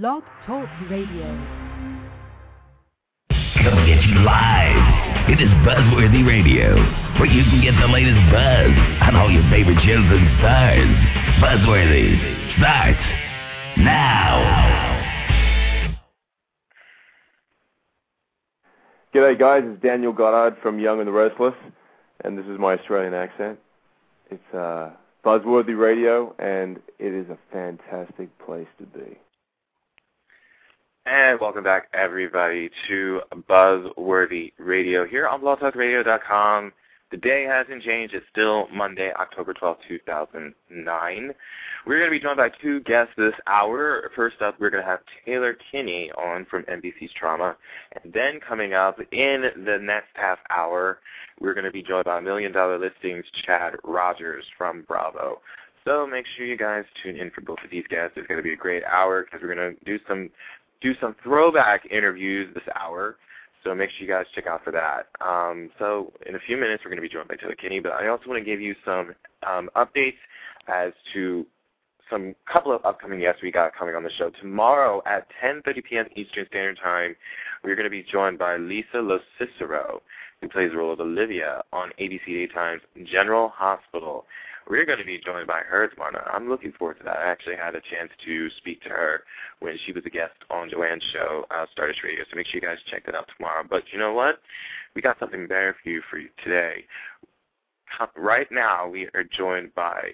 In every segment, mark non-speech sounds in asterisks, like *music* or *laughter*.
Blog Talk Radio. Coming at you live. It is Buzzworthy Radio, where you can get the latest buzz on all your favorite shows and stars. Buzzworthy starts now. G'day guys, it's Daniel Goddard from Young and the Restless, and this is my Australian accent. It's uh, Buzzworthy Radio, and it is a fantastic place to be. And welcome back, everybody, to Buzzworthy Radio here on blogtalkradio.com. The day hasn't changed. It's still Monday, October twelfth, two 2009. We're going to be joined by two guests this hour. First up, we're going to have Taylor Kinney on from NBC's Trauma. And then coming up in the next half hour, we're going to be joined by Million Dollar Listings Chad Rogers from Bravo. So make sure you guys tune in for both of these guests. It's going to be a great hour because we're going to do some do some throwback interviews this hour. So make sure you guys check out for that. Um, so in a few minutes, we're going to be joined by Taylor Kinney, but I also want to give you some um, updates as to some couple of upcoming guests we got coming on the show. Tomorrow at 10:30 p.m. Eastern Standard Time, we're going to be joined by Lisa Lo Cicero, who plays the role of Olivia on ABC Daytime's General Hospital. We're going to be joined by her tomorrow. I'm looking forward to that. I actually had a chance to speak to her when she was a guest on Joanne's show, uh, Stardust Radio. So make sure you guys check that out tomorrow. But you know what? We got something better for you for you today. Right now, we are joined by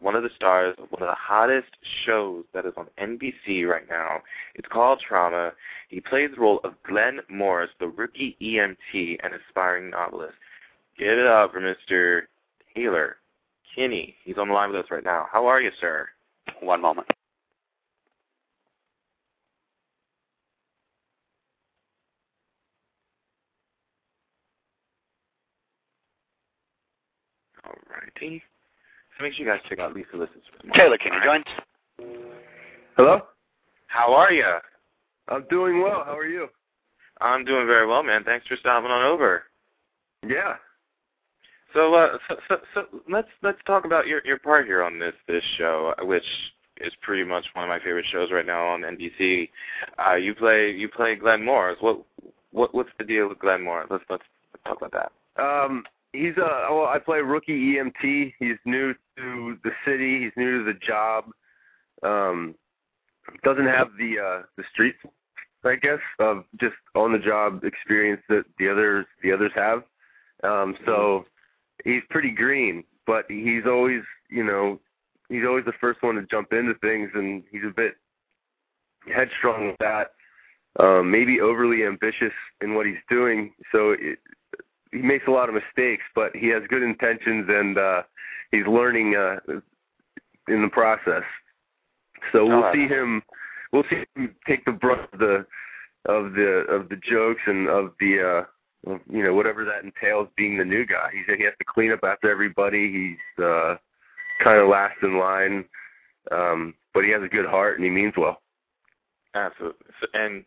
one of the stars of one of the hottest shows that is on NBC right now. It's called Trauma. He plays the role of Glenn Morris, the rookie EMT and aspiring novelist. Give it up for Mr. Taylor Kinney. He's on the line with us right now. How are you, sir? One moment. Alrighty. So make sure you guys check out Lisa Listens. Taylor Kinney joins. Hello? How are you? I'm doing well. How are you? I'm doing very well, man. Thanks for stopping on over. Yeah. So, uh, so, so, so let's let's talk about your your part here on this this show, which is pretty much one of my favorite shows right now on NBC. Uh, you play you play Glenn Morris. What what what's the deal with Glenn Morris? Let's let's, let's talk about that. Um, he's uh, well, I play rookie EMT. He's new to the city. He's new to the job. Um, doesn't have the uh, the streets, I guess, of just on the job experience that the others the others have. Um, so he's pretty green, but he's always, you know, he's always the first one to jump into things, and he's a bit headstrong with that. Um, maybe overly ambitious in what he's doing, so it, he makes a lot of mistakes, but he has good intentions, and uh, he's learning uh, in the process. So we'll see him. We'll see him take the brunt of the of the of the jokes and of the uh, you know whatever that entails being the new guy. He he has to clean up after everybody. He's uh, kind of last in line, um, but he has a good heart and he means well. Absolutely. So, and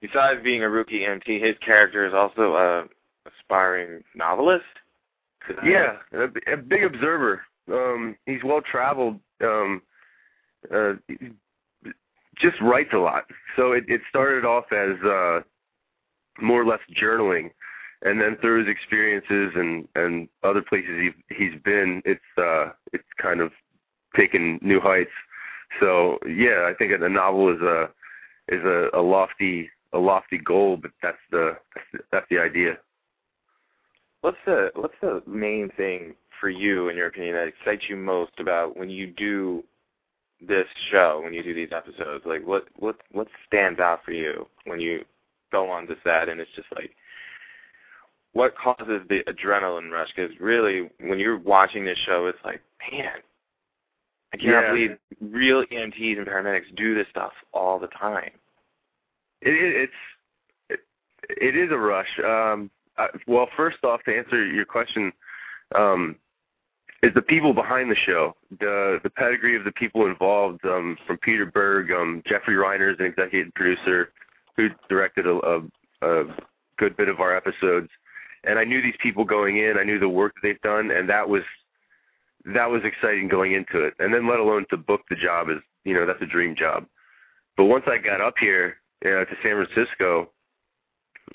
besides being a rookie EMT, his character is also a aspiring novelist. Yeah, a, a big observer. Um, he's well traveled. Um, uh, just writes a lot. So it, it started off as uh, more or less journaling, and then through his experiences and and other places he he's been, it's uh, it's kind of taken new heights. So yeah, I think a novel is a is a, a lofty a lofty goal, but that's the that's the, that's the idea. What's the what's the main thing for you, in your opinion, that excites you most about when you do this show, when you do these episodes? Like, what what what stands out for you when you go on to set, and it's just like, what causes the adrenaline rush? Because really, when you're watching this show, it's like, man, I cannot Yeah. believe real EMTs and paramedics do this stuff all the time. It, it, it's it, it is a rush. Um, uh, well, first off, to answer your question, um, is the people behind the show, the the pedigree of the people involved. Um, from Peter Berg, um, Jeffrey Reiner is an executive producer who directed a, a, a good bit of our episodes, and I knew these people going in. I knew the work that they've done, and that was that was exciting going into it. And then let alone to book the job is you know that's a dream job. but once I got up here you know, to San Francisco,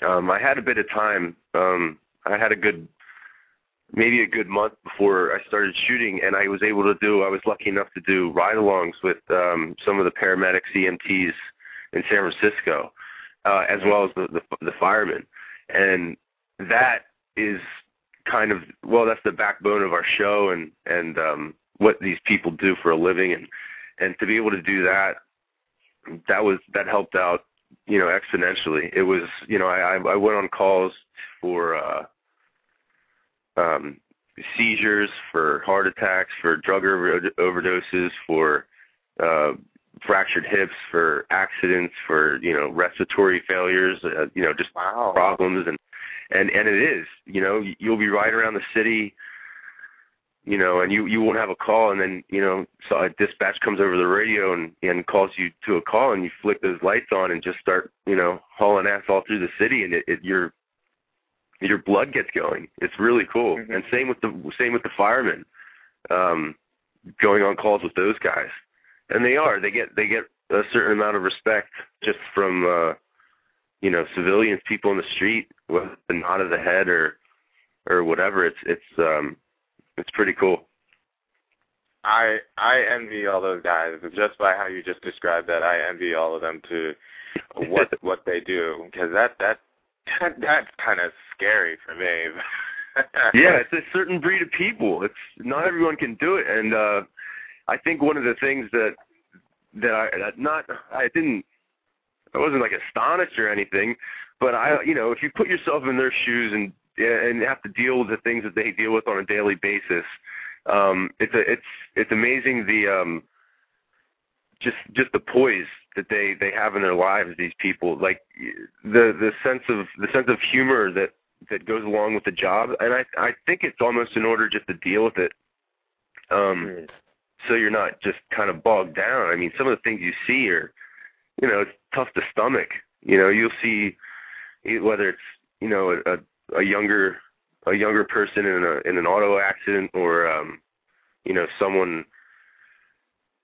um, I had a bit of time. Um, I had a good, maybe a good month before I started shooting, and I was able to do. I was lucky enough to do ride-alongs with um, some of the paramedics, EMTs in San Francisco, uh, as well as the, the the firemen, and that is kind of well, that's the backbone of our show, and and um, what these people do for a living, and and to be able to do that, that was that helped out you know, exponentially. It was, you know, I I went on calls for uh um seizures, for heart attacks, for drug over- overdoses, for uh fractured hips, for accidents, for, you know, respiratory failures, uh, you know, just wow. problems and and and it is, you know, you'll be riding around the city you know, and you you won't have a call, and then you know, so a dispatch comes over the radio and and calls you to a call, and you flick those lights on and just start, you know, hauling ass all through the city, and it, it your your blood gets going. It's really cool. Mm-hmm. And same with the same with the firemen, um, going on calls with those guys, and they are they get they get a certain amount of respect just from uh, you know civilians, people in the street, with the nod of the head or or whatever. It's it's um it's pretty cool. I I envy all those guys just by how you just described that. I envy all of them to what *laughs* what they do because that that, that that's kind of scary for me. *laughs* yeah, it's a certain breed of people. It's not everyone can do it, and uh I think one of the things that that I that not I didn't I wasn't like astonished or anything, but I you know if you put yourself in their shoes and and have to deal with the things that they deal with on a daily basis. Um, it's a, it's it's amazing the um, just just the poise that they they have in their lives. These people, like the the sense of the sense of humor that that goes along with the job, and I I think it's almost in order just to deal with it. Um. So you're not just kind of bogged down. I mean, some of the things you see are, you know, it's tough to stomach. You know, you'll see whether it's you know a, a younger a younger person in a in an auto accident or um you know someone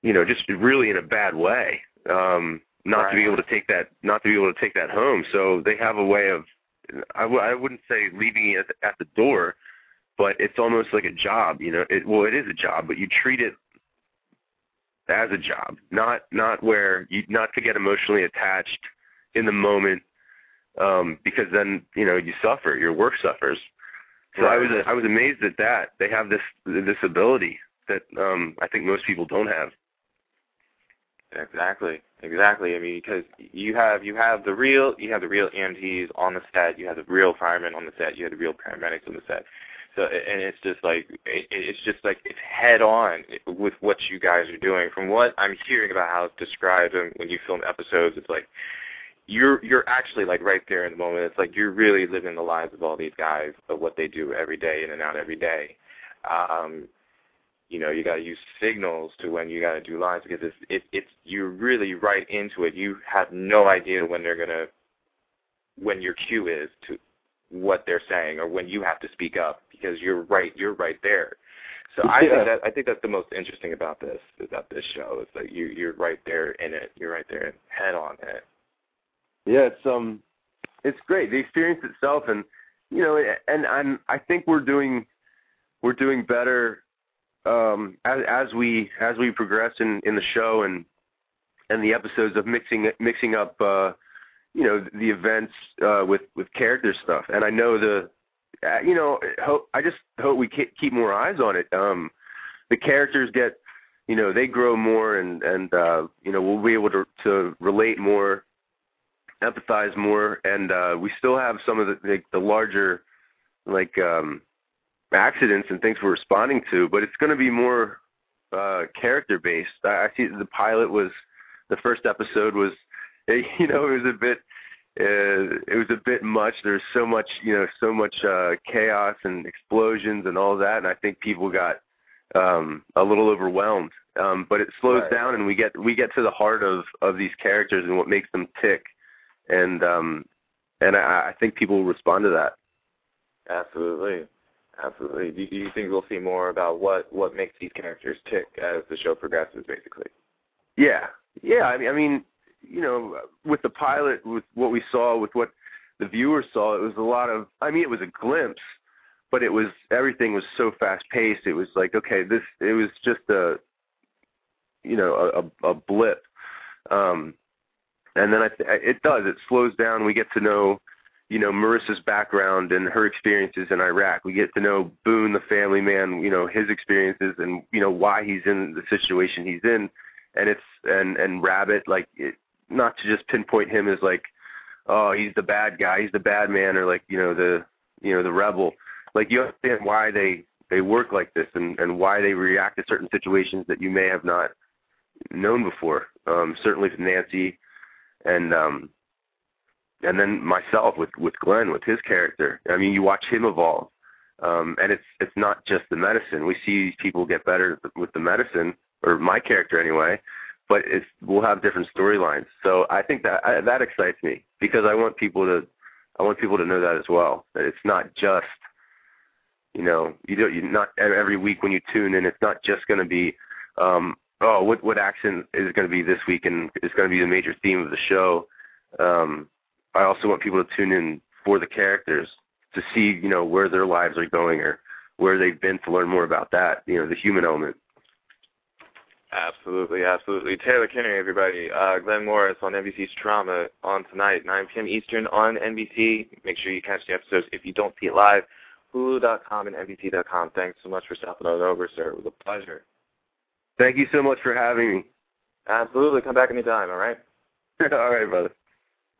you know just really in a bad way um not Right. to be able to take that not to be able to take that home so they have a way of I w- I wouldn't say leaving it at the, at the door but it's almost like a job you know it well it is a job but you treat it as a job not not where you not to get emotionally attached in the moment um because then you know you suffer your work suffers so i was i was amazed at that they have this this ability that um i think most people don't have Exactly, exactly. I mean, because you have you have the real you have the real EMTs on the set, you have the real firemen on the set, you have the real paramedics on the set. So and it's just like it, it's just like it's head on with what you guys are doing. From what I'm hearing about how it's described and when you film episodes, it's like you're you're actually like right there in the moment. It's like you're really living the lives of all these guys of what they do every day in and out every day. Um, you know, you got to use signals to when you got to do lines because it's it, it's you're really right into it. You have no idea when they're gonna when your cue is to what they're saying or when you have to speak up because you're right you're right there. So I Yeah. think that I think that's the most interesting about this about this show is that you you're right there in it. You're right there head on it. Yeah, it's um, it's great. The experience itself, and you know, and and I think we're doing we're doing better um, as as we as we progress in in the show and and the episodes of mixing mixing up uh, you know the events uh, with with character stuff. And I know the uh, you know hope I just hope we keep more eyes on it. Um, the characters get you know they grow more and and uh, you know we'll be able to to relate more empathize more and uh we still have some of the like the larger like um accidents and things we're responding to but it's going to be more uh character based I, I see the pilot was the first episode was *laughs* you know it was a bit uh, it was a bit much there's so much you know so much uh chaos and explosions and all that and i think people got um a little overwhelmed um but it slows Right. down and we get we get to the heart of of these characters and what makes them tick and um and I, I think people will respond to that. Absolutely. Absolutely. Do, do you think we'll see more about what what makes these characters tick as the show progresses basically? Yeah, yeah. I mean, I mean, you know, with the pilot, with what we saw, with what the viewers saw, it was a lot of. I mean, it was a glimpse, but it was everything was so fast paced. It was like, okay, this. It was just a, you know, a, a blip. Um, and then I it does. It slows down. We get to know, you know, Marissa's background and her experiences in Iraq. We get to know Boone, the family man, you know, his experiences and you know why he's in the situation he's in. And it's and and Rabbit, like it, not to just pinpoint him as like, oh, he's the bad guy, he's the bad man, or like you know the you know the rebel. Like you understand why they they work like this and and why they react to certain situations that you may have not known before. Um, certainly with Nancy and um and then myself with with Glenn with his character. I mean, you watch him evolve, um, and it's it's not just the medicine. We see these people get better with the medicine, or my character anyway. But it's we'll have different storylines. So I think that I, that excites me because I want people to I want people to know that as well. That it's not just you know you don't you not every week when you tune in. It's not just going to be um, oh, what what action is going to be this week and is going to be the major theme of the show. Um, I also want people to tune in for the characters to see, you know, where their lives are going or where they've been to learn more about that, you know, the human element. Absolutely, absolutely. Taylor Kinney, everybody. Uh, Glenn Morris on NBC's Trauma on tonight, 9 p.m. Eastern on NBC. Make sure you catch the episodes if you don't see it live. Hulu.com and NBC.com. Thanks so much for stopping on over, sir. It was a pleasure. Thank you so much for having me. Absolutely. Come back anytime, all right? *laughs* all right, brother.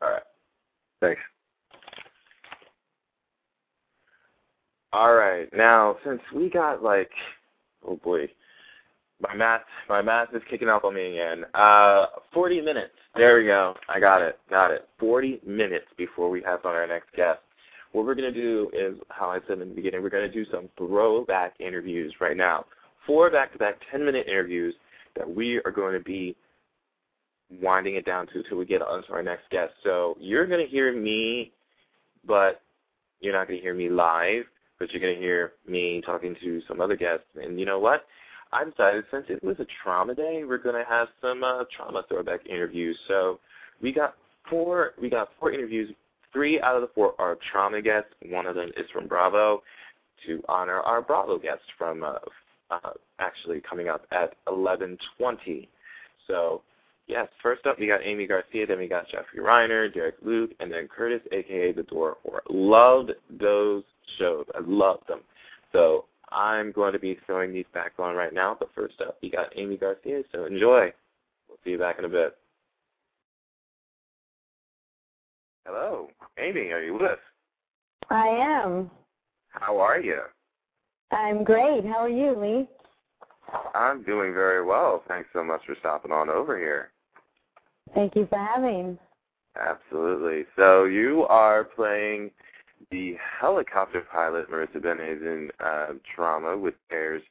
All right. Thanks. All right. Now, since we got like, oh boy, my math, my math is kicking up on me again. Uh, 40 minutes. There we go. I got it. Got it. 40 minutes before we have on our next guest. What we're going to do is, how I said in the beginning, we're going to do some throwback interviews right now four back-to-back 10-minute interviews that we are going to be winding it down to until we get on to our next guest. So you're going to hear me, but you're not going to hear me live, but you're going to hear me talking to some other guests. And you know what? I decided since it was a trauma day, we're going to have some uh, trauma throwback interviews. So we got four. We got four interviews. Three out of the four are trauma guests. One of them is from Bravo to honor our Bravo guest from uh, uh, actually coming up at 11:20. So, yes, first up we got Aimee Garcia, then we got Jeffrey Reiner, Derek Luke, and then Curtis, aka the Door Whore. Loved those shows. I loved them. So I'm going to be throwing these back on right now. But first up, we got Aimee Garcia. So enjoy. We'll see you back in a bit. Hello, Aimee. Are you with us? I am. How are you? I'm great. How are you, Lee? I'm doing very well. Thanks so much for stopping on over here. Thank you for having. Absolutely. So you are playing the helicopter pilot Marissa Benes in uh, Trauma, which airs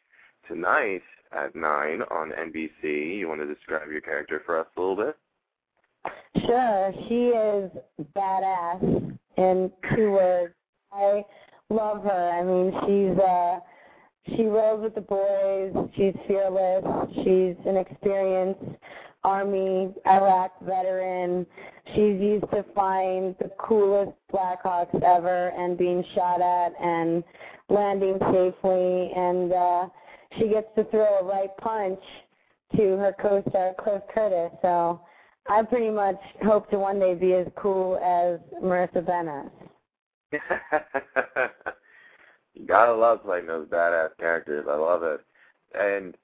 tonight at 9 on NBC. You want to describe your character for us a little bit? Sure. She is badass in two words. I love her. I mean, she's uh she rolls with the boys. She's fearless. She's an experienced Army Iraq veteran. She's used to flying the coolest Blackhawks ever and being shot at and landing safely. And uh, she gets to throw a right punch to her co-star Cliff Curtis. So I pretty much hope to one day be as cool as Marissa Benes. you *laughs* gotta love playing those badass characters. I love it. And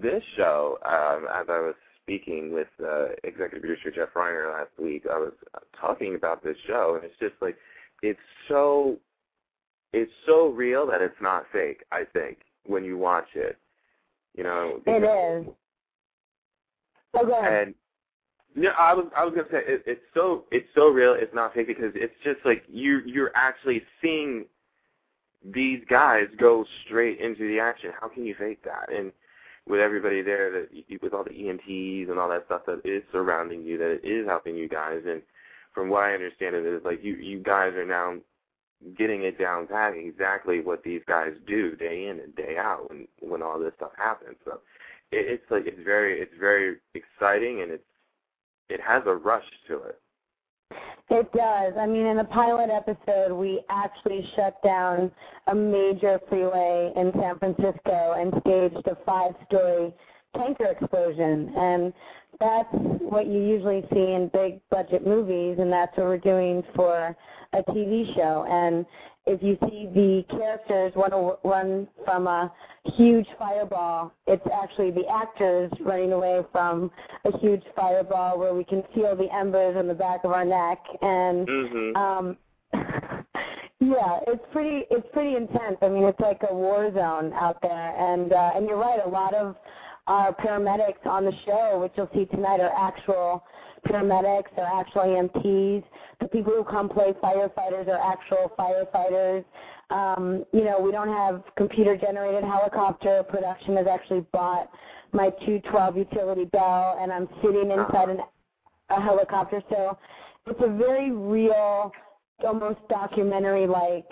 this show, um, as I was speaking with uh, executive producer Jeff Reiner last week, I was talking about this show, and it's just like it's so it's so real that it's not fake. I think when you watch it, you know. It is. Oh, go ahead. And no, I was I was gonna say it, it's so it's so real. It's not fake because it's just like you you're actually seeing these guys go straight into the action. How can you fake that? And with everybody there, that with all the EMTs and all that stuff that is surrounding you, that is helping you guys. And from what I understand, it is like you you guys are now getting it down pat exactly what these guys do day in and day out when when all this stuff happens. So it, it's like it's very it's very exciting and it's it has a rush to it. It does. I mean, in the pilot episode, we actually shut down a major freeway in San Francisco and staged a five-story tanker explosion. And that's what you usually see in big budget movies, and that's what we're doing for a TV show. And if you see the characters run, run from a huge fireball, it's actually the actors running away from a huge fireball where we can feel the embers on the back of our neck. And mm-hmm. um, *laughs* yeah, it's pretty it's pretty intense. I mean, it's like a war zone out there. And uh, and you're right, a lot of our paramedics on the show, which you'll see tonight, are actual paramedics, they're actual EMTs. The people who come play firefighters are actual firefighters. Um, you know, we don't have computer generated helicopter. Production has actually bought my 212 utility bell, and I'm sitting inside an, a helicopter. So it's a very real almost documentary like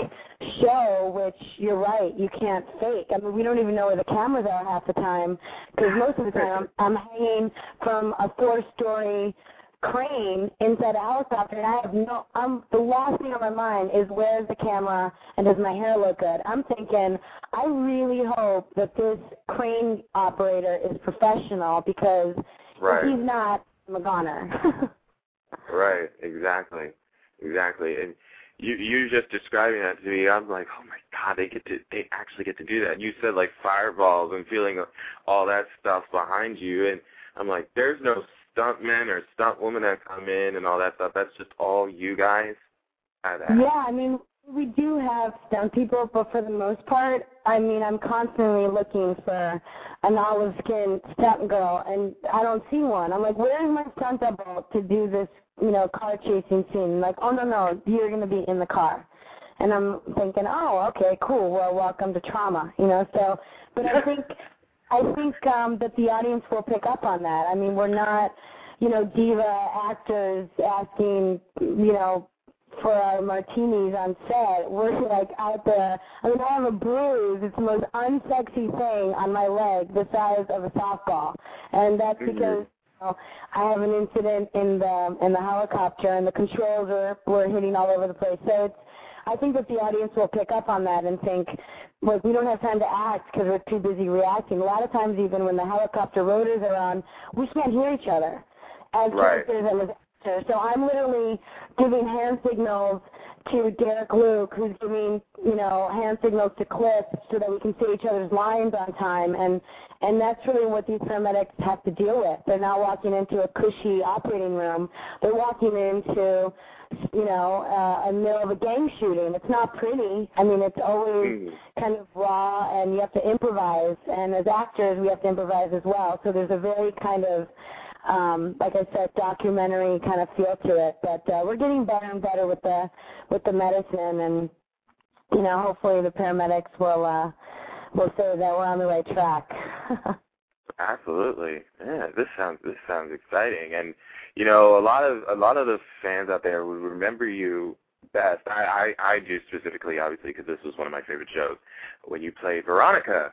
show, which you're right, you can't fake. I mean, we don't even know where the cameras are half the time because *laughs* most of the time I'm, I'm hanging from a four story crane inside a helicopter and I have no I'm the last thing on my mind is where's the camera and does my hair look good? I'm thinking I really hope that this crane operator is professional because right. if he's not I'm a goner. *laughs* right, exactly. Exactly. And you you're just describing that to me, I'm like, oh my god, they get to they actually get to do that. And you said like fireballs and feeling all that stuff behind you, and I'm like, there's no stunt men or stunt women that come in and all that stuff. That's just all you guys. Yeah, I mean, we do have stunt people, but for the most part, I mean, I'm constantly looking for an olive skinned stunt girl, and I don't see one. I'm like, where's my stunt double to do this, you know, car chasing scene? Like, oh no, no, you're gonna be in the car. And I'm thinking, oh, okay, cool. Well, welcome to trauma, you know. So, but I *laughs* think I think um, that the audience will pick up on that. I mean, we're not, you know, diva actors asking, you know, for our martinis on set. We're like out there. I mean, I have a bruise. It's the most unsexy thing on my leg, the size of a softball, and that's mm-hmm. because. You know, I have an incident in the in the helicopter, and the controls were were hitting all over the place. So it's I think that the audience will pick up on that and think, like, we don't have time to act because we're too busy reacting. A lot of times, even when the helicopter rotors are on, we can't hear each other as right. characters and as actors. So I'm literally giving hand signals to Derek Luke, who's giving, you know, hand signals to Cliff so that we can say each other's lines on time. And and that's really what these paramedics have to deal with. They're not walking into a cushy operating room. They're walking into you know, uh, the middle of a gang shooting. It's not pretty. I mean, it's always mm. kind of raw, and you have to improvise. And as actors, we have to improvise as well. So there's a very kind of, um, like I said, documentary kind of feel to it. But uh, we're getting better and better with the with the medicine, and you know, hopefully the paramedics will uh, will say that we're on the right track. *laughs* Absolutely. Yeah, this sounds this sounds exciting and you know, a lot of a lot of the fans out there would remember you best. I I, I do specifically, obviously, because this was one of my favorite shows when you played Veronica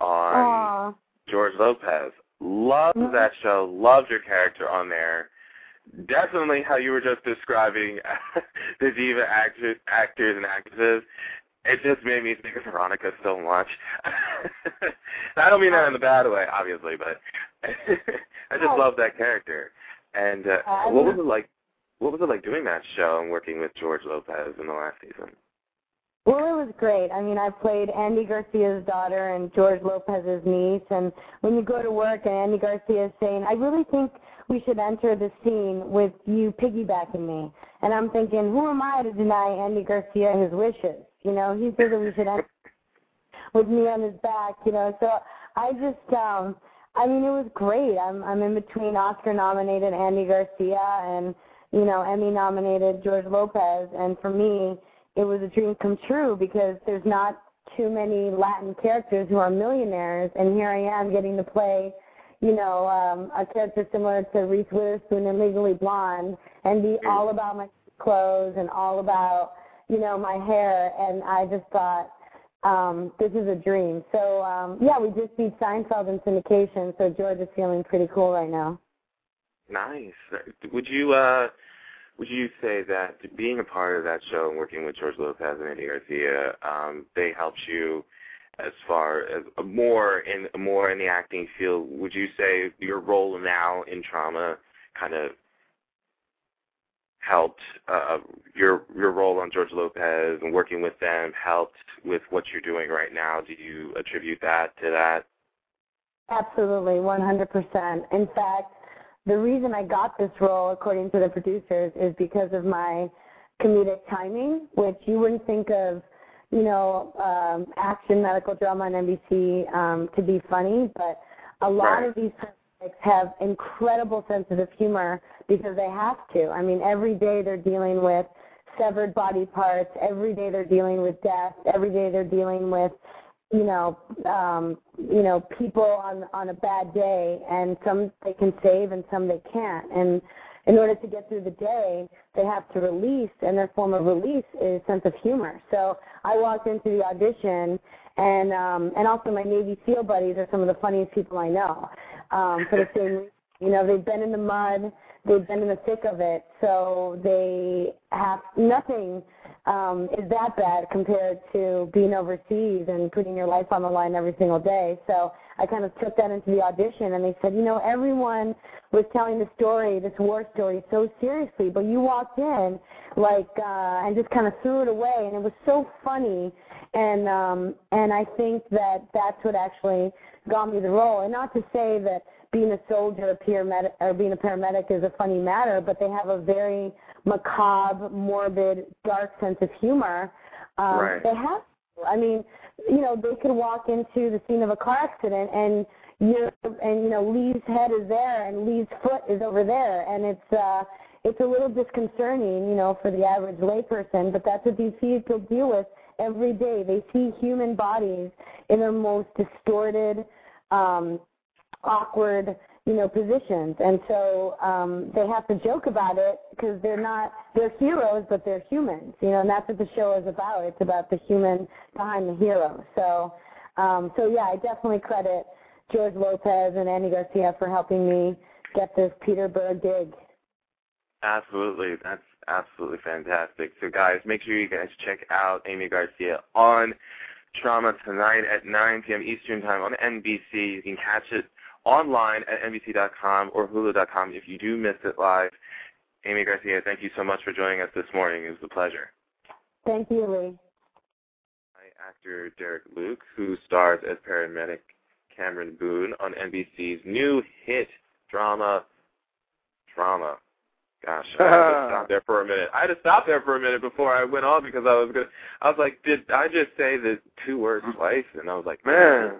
on Aww. George Lopez. Loved mm-hmm. that show. Loved your character on there. Definitely how you were just describing *laughs* the diva actors, actors and actresses. It just made me think of Veronica so much. *laughs* I don't mean that in a bad way, obviously, but *laughs* I just love that character. And uh, what was it like? What was it like doing that show and working with George Lopez in the last season? Well, it was great. I mean, I played Andy Garcia's daughter and George Lopez's niece. And when you go to work and Andy Garcia is saying, I really think we should enter the scene with you piggybacking me. And I'm thinking, who am I to deny Andy Garcia his wishes? You know, he said that we should enter *laughs* with me on his back, you know. So I just, um, I mean, it was great. I'm I'm in between Oscar nominated Andy Garcia and you know Emmy nominated George Lopez, and for me, it was a dream come true because there's not too many Latin characters who are millionaires, and here I am getting to play, you know, um, a character similar to Reese Witherspoon in Legally Blonde, and be all about my clothes and all about you know my hair, and I just thought um, this is a dream. So um, yeah, we just beat Seinfeld in syndication, so George is feeling pretty cool right now. Nice. Would you uh would you say that being a part of that show and working with George Lopez and Andy Garcia, um, they helped you as far as more in more in the acting field? Would you say your role now in trauma kind of helped uh, your your role on George Lopez and working with them helped with what you're doing right now? Do you attribute that to that? Absolutely, 100%. In fact, the reason I got this role, according to the producers, is because of my comedic timing, which you wouldn't think of, you know, um, action medical drama on NBC um, to be funny, but a lot right. of these subjects have incredible senses of humor because they have to. I mean, every day they're dealing with severed body parts. Every day they're dealing with death. Every day they're dealing with, you know, um, you know, people on on a bad day, and some they can save and some they can't. And in order to get through the day, they have to release, and their form of release is sense of humor. So I walked into the audition, and um, and also my Navy SEAL buddies are some of the funniest people I know. Um, for the same, you know, they've been in the mud they've been in the thick of it, so they have nothing um, is that bad compared to being overseas and putting your life on the line every single day. So I kind of took that into the audition, and they said, you know, everyone was telling the story, this war story, so seriously, but you walked in like uh, and just kind of threw it away, and it was so funny, and um, and I think that that's what actually got me the role. And not to say that being a soldier, a paramedic, or being a paramedic is a funny matter, but they have a very macabre, morbid, dark sense of humor. Um, right. They have. I mean, you know, they could walk into the scene of a car accident and you and you know Lee's head is there and Lee's foot is over there, and it's uh, it's a little disconcerting, you know, for the average layperson. But that's what these people deal with every day. They see human bodies in their most distorted, um, awkward you know positions. And so um they have to joke about it because they're not they're heroes but they're humans you know and that's what the show is about. It's about the human behind the hero. So um so yeah i definitely credit george lopez and andy garcia for helping me get this peter berg gig. Absolutely. That's absolutely fantastic. So guys make sure you guys check out aimee garcia on Trauma tonight at 9 p.m. Eastern Time on NBC. You can catch it online at NBC.com or Hulu.com if you do miss it live. Aimee Garcia, thank you so much for joining us this morning. It was a pleasure. Thank you, Lee. Actor Derek Luke, who stars as paramedic Cameron Boone on NBC's new hit drama, Drama. Gosh, I had to stop there for a minute. I had to stop there for a minute before I went on because I was gonna. I was like, did I just say the two words twice? And I was like, man,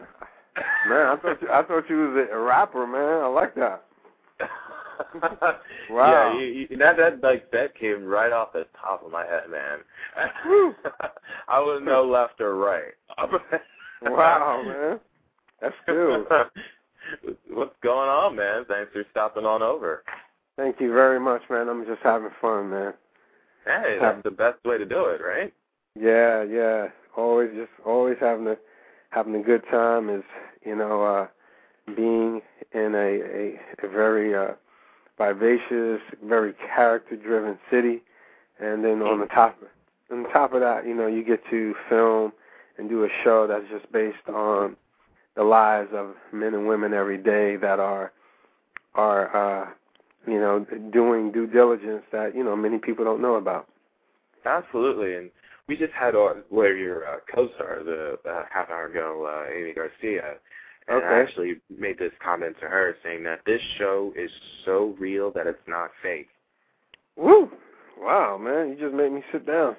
man, I thought you, I thought you was a rapper, man. I like that. *laughs* wow. Yeah, you, you, that that like that came right off the top of my head, man. *laughs* I wouldn't know left or right. *laughs* wow, man. That's cool. What's going on, man? Thanks for stopping on over. Thank you very much, man. I'm just having fun, man. Hey, that's the best way to do it, right? Yeah, yeah. Always just always having a having a good time is, you know, uh being in a a, a very uh vivacious, very character driven city and then on the top on top of that, you know, you get to film and do a show that's just based on the lives of men and women every day that are are uh you know, doing due diligence that you know many people don't know about. Absolutely, and we just had our, where your uh, co-star the uh, half hour ago, uh, Aimee Garcia, and okay. I actually made this comment to her saying that this show is so real that it's not fake. Woo! Wow, man, you just made me sit down.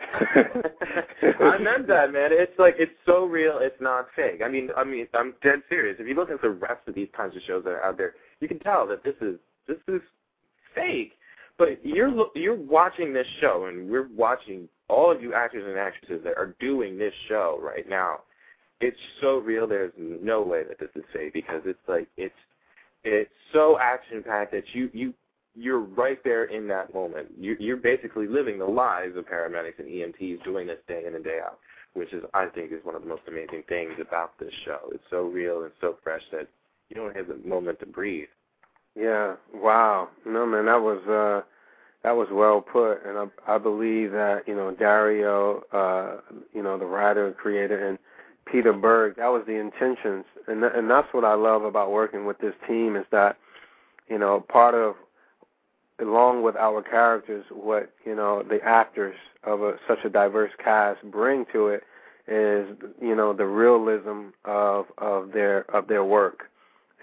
*laughs* I meant that, man. It's like it's so real, it's not fake. I mean, I mean, I'm dead serious. If you look at the rest of these kinds of shows that are out there, you can tell that this is this is fake. But you're you're watching this show, and we're watching all of you actors and actresses that are doing this show right now. It's so real. There's no way that this is fake because it's like it's it's so action packed that you you you're right there in that moment. You, you're basically living the lives of paramedics and EMTs doing this day in and day out, which is I think is one of the most amazing things about this show. It's so real and so fresh that you don't have the moment to breathe. Yeah. Wow. No man, that was uh that was well put and I I believe that, you know, Dario, uh, you know, the writer and creator and Peter Berg, that was the intentions. And th- and that's what I love about working with this team is that, you know, part of along with our characters, what, you know, the actors of a, such a diverse cast bring to it is, you know, the realism of of their of their work.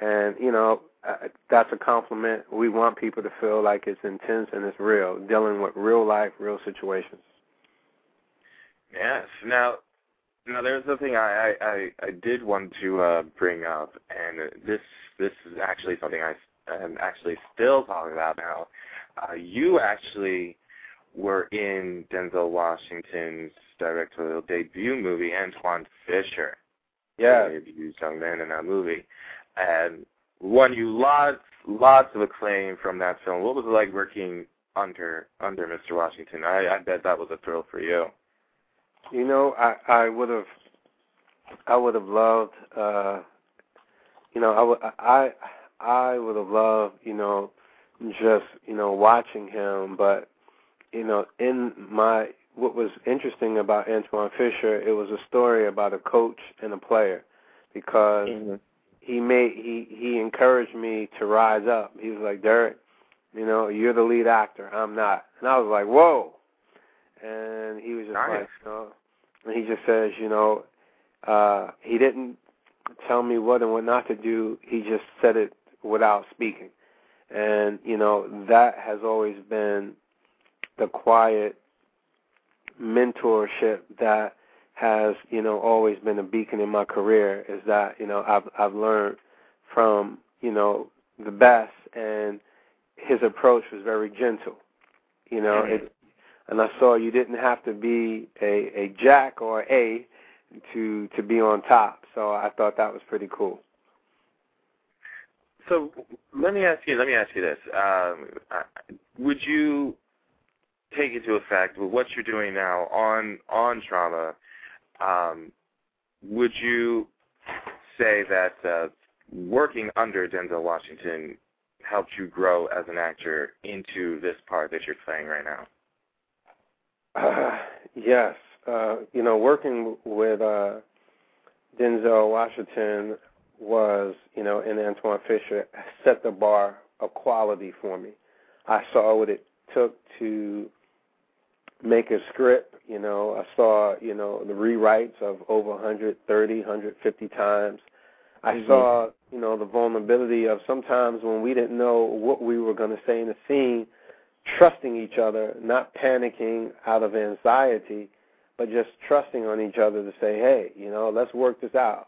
And, you know, uh, that's a compliment. We want people to feel like it's intense and it's real, dealing with real life, real situations. Yes. Now, now there's something I I I, I did want to uh, bring up, and this this is actually something I am actually still talking about now. Uh, you actually were in Denzel Washington's directorial debut movie, Antwone Fisher. Yeah. Debuts young man in that movie, and won you lots lots of acclaim from that film. What was it like working under under Mr. Washington? I, I bet that was a thrill for you. You know, I I would have I would have loved uh you know, I would I I would have loved, you know, just, you know, watching him, but you know, in my what was interesting about Antwone Fisher, it was a story about a coach and a player because mm-hmm. He made he he encouraged me to rise up. He was like, Derek, you know, you're the lead actor. I'm not. And I was like, whoa. And he was just nice. like, you know, and he just says, you know, uh, he didn't tell me what and what not to do. He just said it without speaking. And, you know, that has always been the quiet mentorship that has, you know, always been a beacon in my career is that, you know, I've I've learned from, you know, the best and his approach was very gentle. You know, it and I saw you didn't have to be a a jack or a to to be on top. So I thought that was pretty cool. So let me ask you. Let me ask you this: um, Would you take into effect with what you're doing now on on trauma? Um, would you say that uh, working under Denzel Washington helped you grow as an actor into this part that you're playing right now? Uh, yes. Uh, you know, working with uh, Denzel Washington was, you know, and Antwone Fisher set the bar of quality for me. I saw what it took to make a script. You know, I saw, you know, the rewrites of over 130, 150 times. I mm-hmm. saw, you know, the vulnerability of sometimes when we didn't know what we were going to say in the scene, trusting each other, not panicking out of anxiety, but just trusting on each other to say, hey, you know, let's work this out.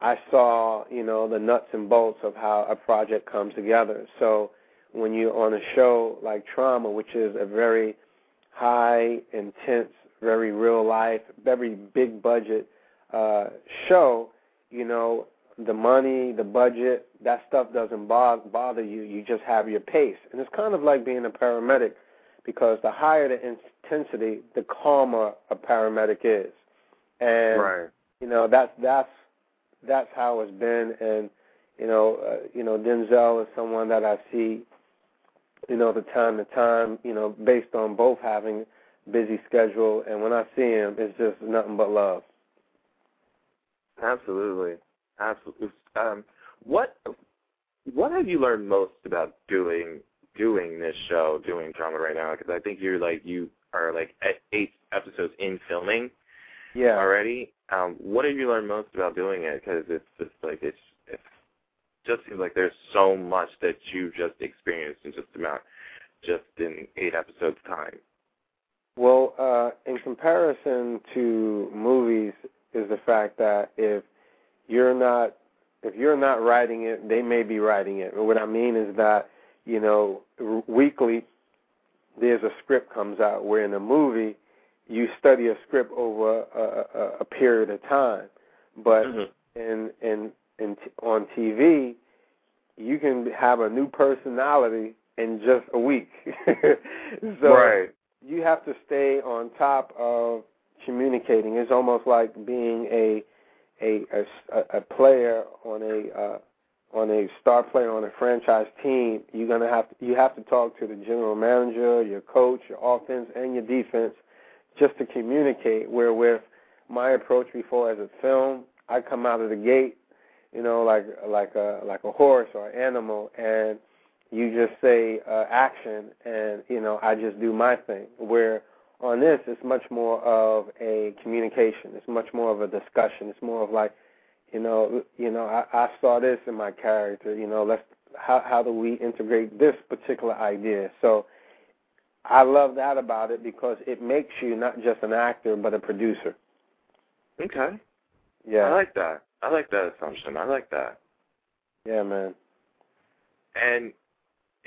I saw, you know, the nuts and bolts of how a project comes together. So when you're on a show like Trauma, which is a very high, intense, very real life, very big budget uh, show, you know, the money, the budget, that stuff doesn't bother, bother you. You just have your pace. And it's kind of like being a paramedic because the higher the intensity, the calmer a paramedic is. And right. you know, that's that's that's how it's been and you know, uh, you know Denzel is someone that I see you know, the time to time, you know, based on both having busy schedule and when I see him it's just nothing but love. Absolutely. Absolutely. Um, what what have you learned most about doing doing this show, doing drama right now? Because I think you're like you are like eight episodes in filming. Yeah. Already. Um, what have you learned most about doing it? Because it's just like it's it just seems like there's so much that you just experienced in just about just in eight episodes time. Well, uh, in comparison to movies, is the fact that if you're not if you're not writing it, they may be writing it. And what I mean is that you know weekly there's a script comes out where in a movie you study a script over a, a, a period of time, but mm-hmm. in in in t- on TV you can have a new personality in just a week. *laughs* so right. You have to stay on top of communicating. It's almost like being a a a, a player on a uh, on a star player on a franchise team, you're gonna have to, you have to talk to the general manager, your coach, your offense, and your defense, just to communicate. Where with my approach before as a film, I come out of the gate, you know, like like a like a horse or an animal, and you just say uh, action, and you know I just do my thing. Where on this, it's much more of a communication. It's much more of a discussion. It's more of like, you know, you know, I, I saw this in my character. You know, let's how how do we integrate this particular idea? So I love that about it because it makes you not just an actor but a producer. Okay. Yeah. I like that. I like that assumption. I like that. Yeah, man. And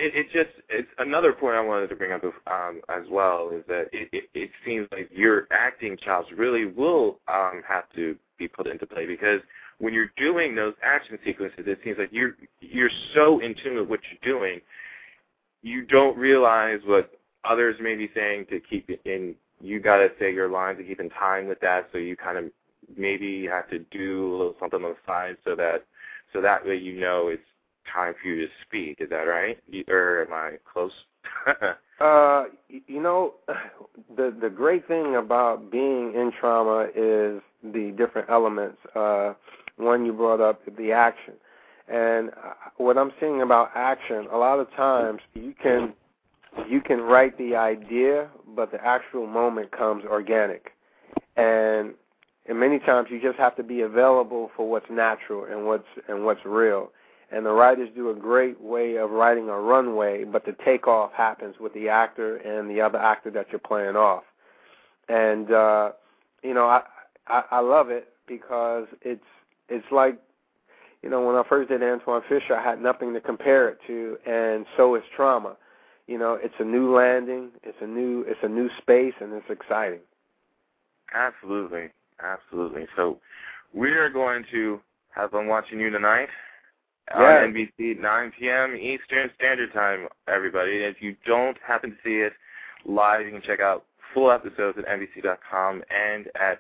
it, it just it's another point I wanted to bring up um, as well is that it, it, it seems like your acting chops really will um, have to be put into play because when you're doing those action sequences, it seems like you're you're so in tune with what you're doing, you don't realize what others may be saying to keep in. You got to say your lines to keep in time with that, so you kind of maybe have to do a little something on the side so that so that way you know it's time for you to speak. Is that right? Or am I close? *laughs* uh, you know, *sighs* the the great thing about being in trauma is the different elements. Uh, one you brought up, the action, and uh, what I'm seeing about action, a lot of times you can you can write the idea, but the actual moment comes organic, and and many times you just have to be available for what's natural and what's and what's real and the writers do a great way of writing a runway, but the takeoff happens with the actor and the other actor that you're playing off. And uh, you know, I, I I love it because it's it's like you know when I first did Antwone Fisher, I had nothing to compare it to, and so is Trauma. You know, it's a new landing, it's a new it's a new space, and it's exciting. Absolutely, absolutely. So we are going to have fun watching you tonight yeah. on NBC 9 p.m. Eastern Standard Time, everybody. And If you don't happen to see it live, you can check out full episodes at NBC.com and at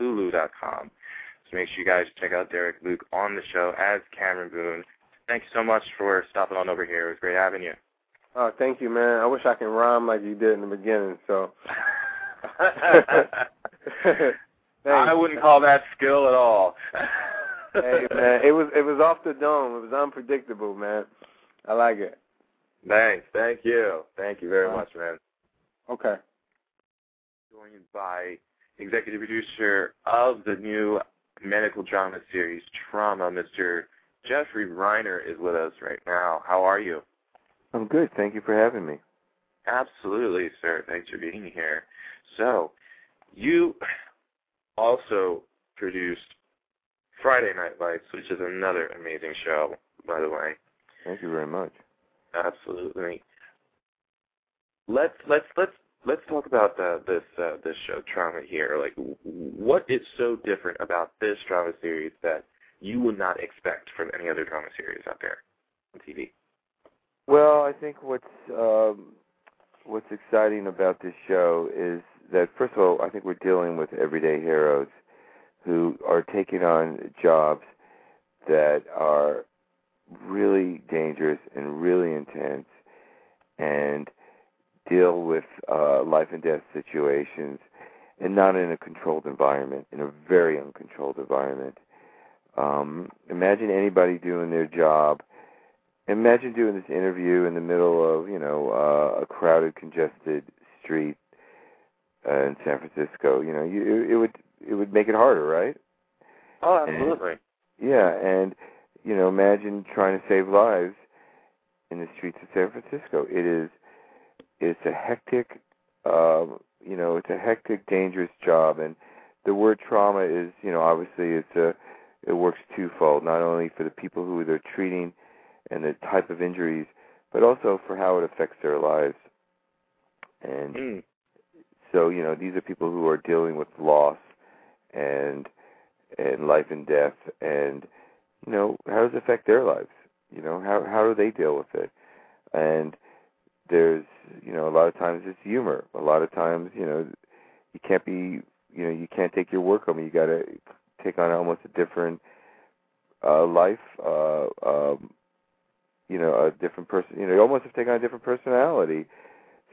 Hulu.com. So make sure you guys check out Derek Luke on the show as Cameron Boone. Thank you so much for stopping on over here. It was great having you. Oh, thank you, man. I wish I could rhyme like you did in the beginning. So. *laughs* *laughs* I wouldn't call that skill at all *laughs* hey man, it was it was off the dome. It was unpredictable, man. I like it. Thanks, thank you, thank you very uh, much, man. Okay. Joined by executive producer of the new medical drama series Trauma, Mr. Jeffrey Reiner is with us right now. How are you? I'm good. Thank you for having me. Absolutely, sir. Thanks for being here. So, you also produced Friday Night Lights, which is another amazing show, by the way. Thank you very much. Absolutely. Let's let's let's let's talk about the, this uh, this show Trauma here. Like, what is so different about this drama series that you would not expect from any other drama series out there on TV? Well, I think what's um, what's exciting about this show is that first of all, I think we're dealing with everyday heroes who are taking on jobs that are really dangerous and really intense and deal with uh, life and death situations and not in a controlled environment, in a very uncontrolled environment. Um, imagine anybody doing their job. Imagine doing this interview in the middle of, you know, uh, a crowded, congested street uh, in San Francisco. You know, you it would it would make it harder, right? Oh, absolutely. And, yeah, and you know, imagine trying to save lives in the streets of San Francisco. It is it's a hectic um, you know, it's a hectic, dangerous job and the word trauma is, you know, obviously it's a it works twofold, not only for the people who they're treating and the type of injuries, but also for how it affects their lives. And mm. so, you know, these are people who are dealing with loss and and life and death and you know how does it affect their lives you know how how do they deal with it and there's you know a lot of times it's humor a lot of times you know you can't be you know you can't take your work home you got to take on almost a different uh, life. Uh, um, you know, a different person. You know, you almost have taken on a different personality.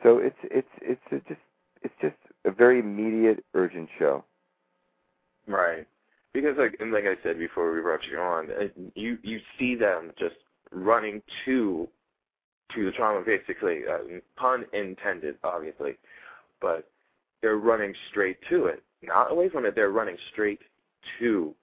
So it's it's it's a just it's just a very immediate, urgent show. Right. Because like and like I said before we brought you on, you you see them just running to to the trauma basically, uh, pun intended, obviously, but they're running straight to it, not away from it. They're running straight to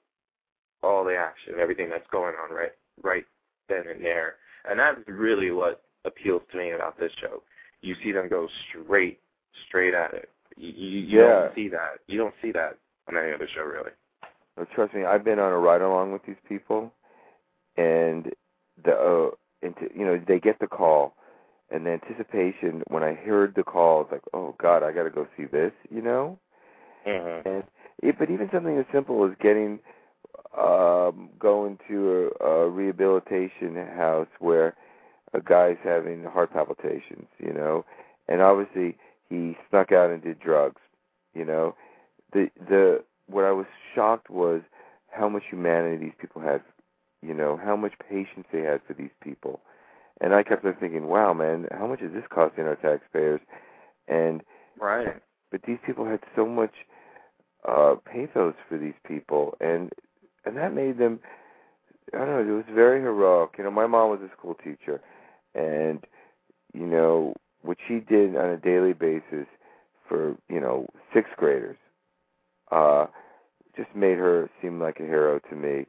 all the action, everything that's going on right right then and there, and that's really what appeals to me about this show. You see them go straight straight at it. You you, you Yeah. don't see that. You don't see that on any other show really. Uh, trust me, I've been on a ride along with these people, and the uh, into, you know they get the call, and the anticipation when I heard the call, it's like, oh God, I got to go see this, you know. Mm-hmm. And it, but even something as simple as getting um going to a, a rehabilitation house where a guy's having heart palpitations, you know, and obviously he snuck out and did drugs, you know. The the what I was shocked was how much humanity these people had, you know, how much patience they had for these people. And I kept on thinking, wow, man, how much is this costing our taxpayers? And Right. but these people had so much uh pathos for these people and and that made them I don't know, it was very heroic. You know, my mom was a school teacher and you know, what she did on a daily basis for, you know, sixth graders, uh, just made her seem like a hero to me.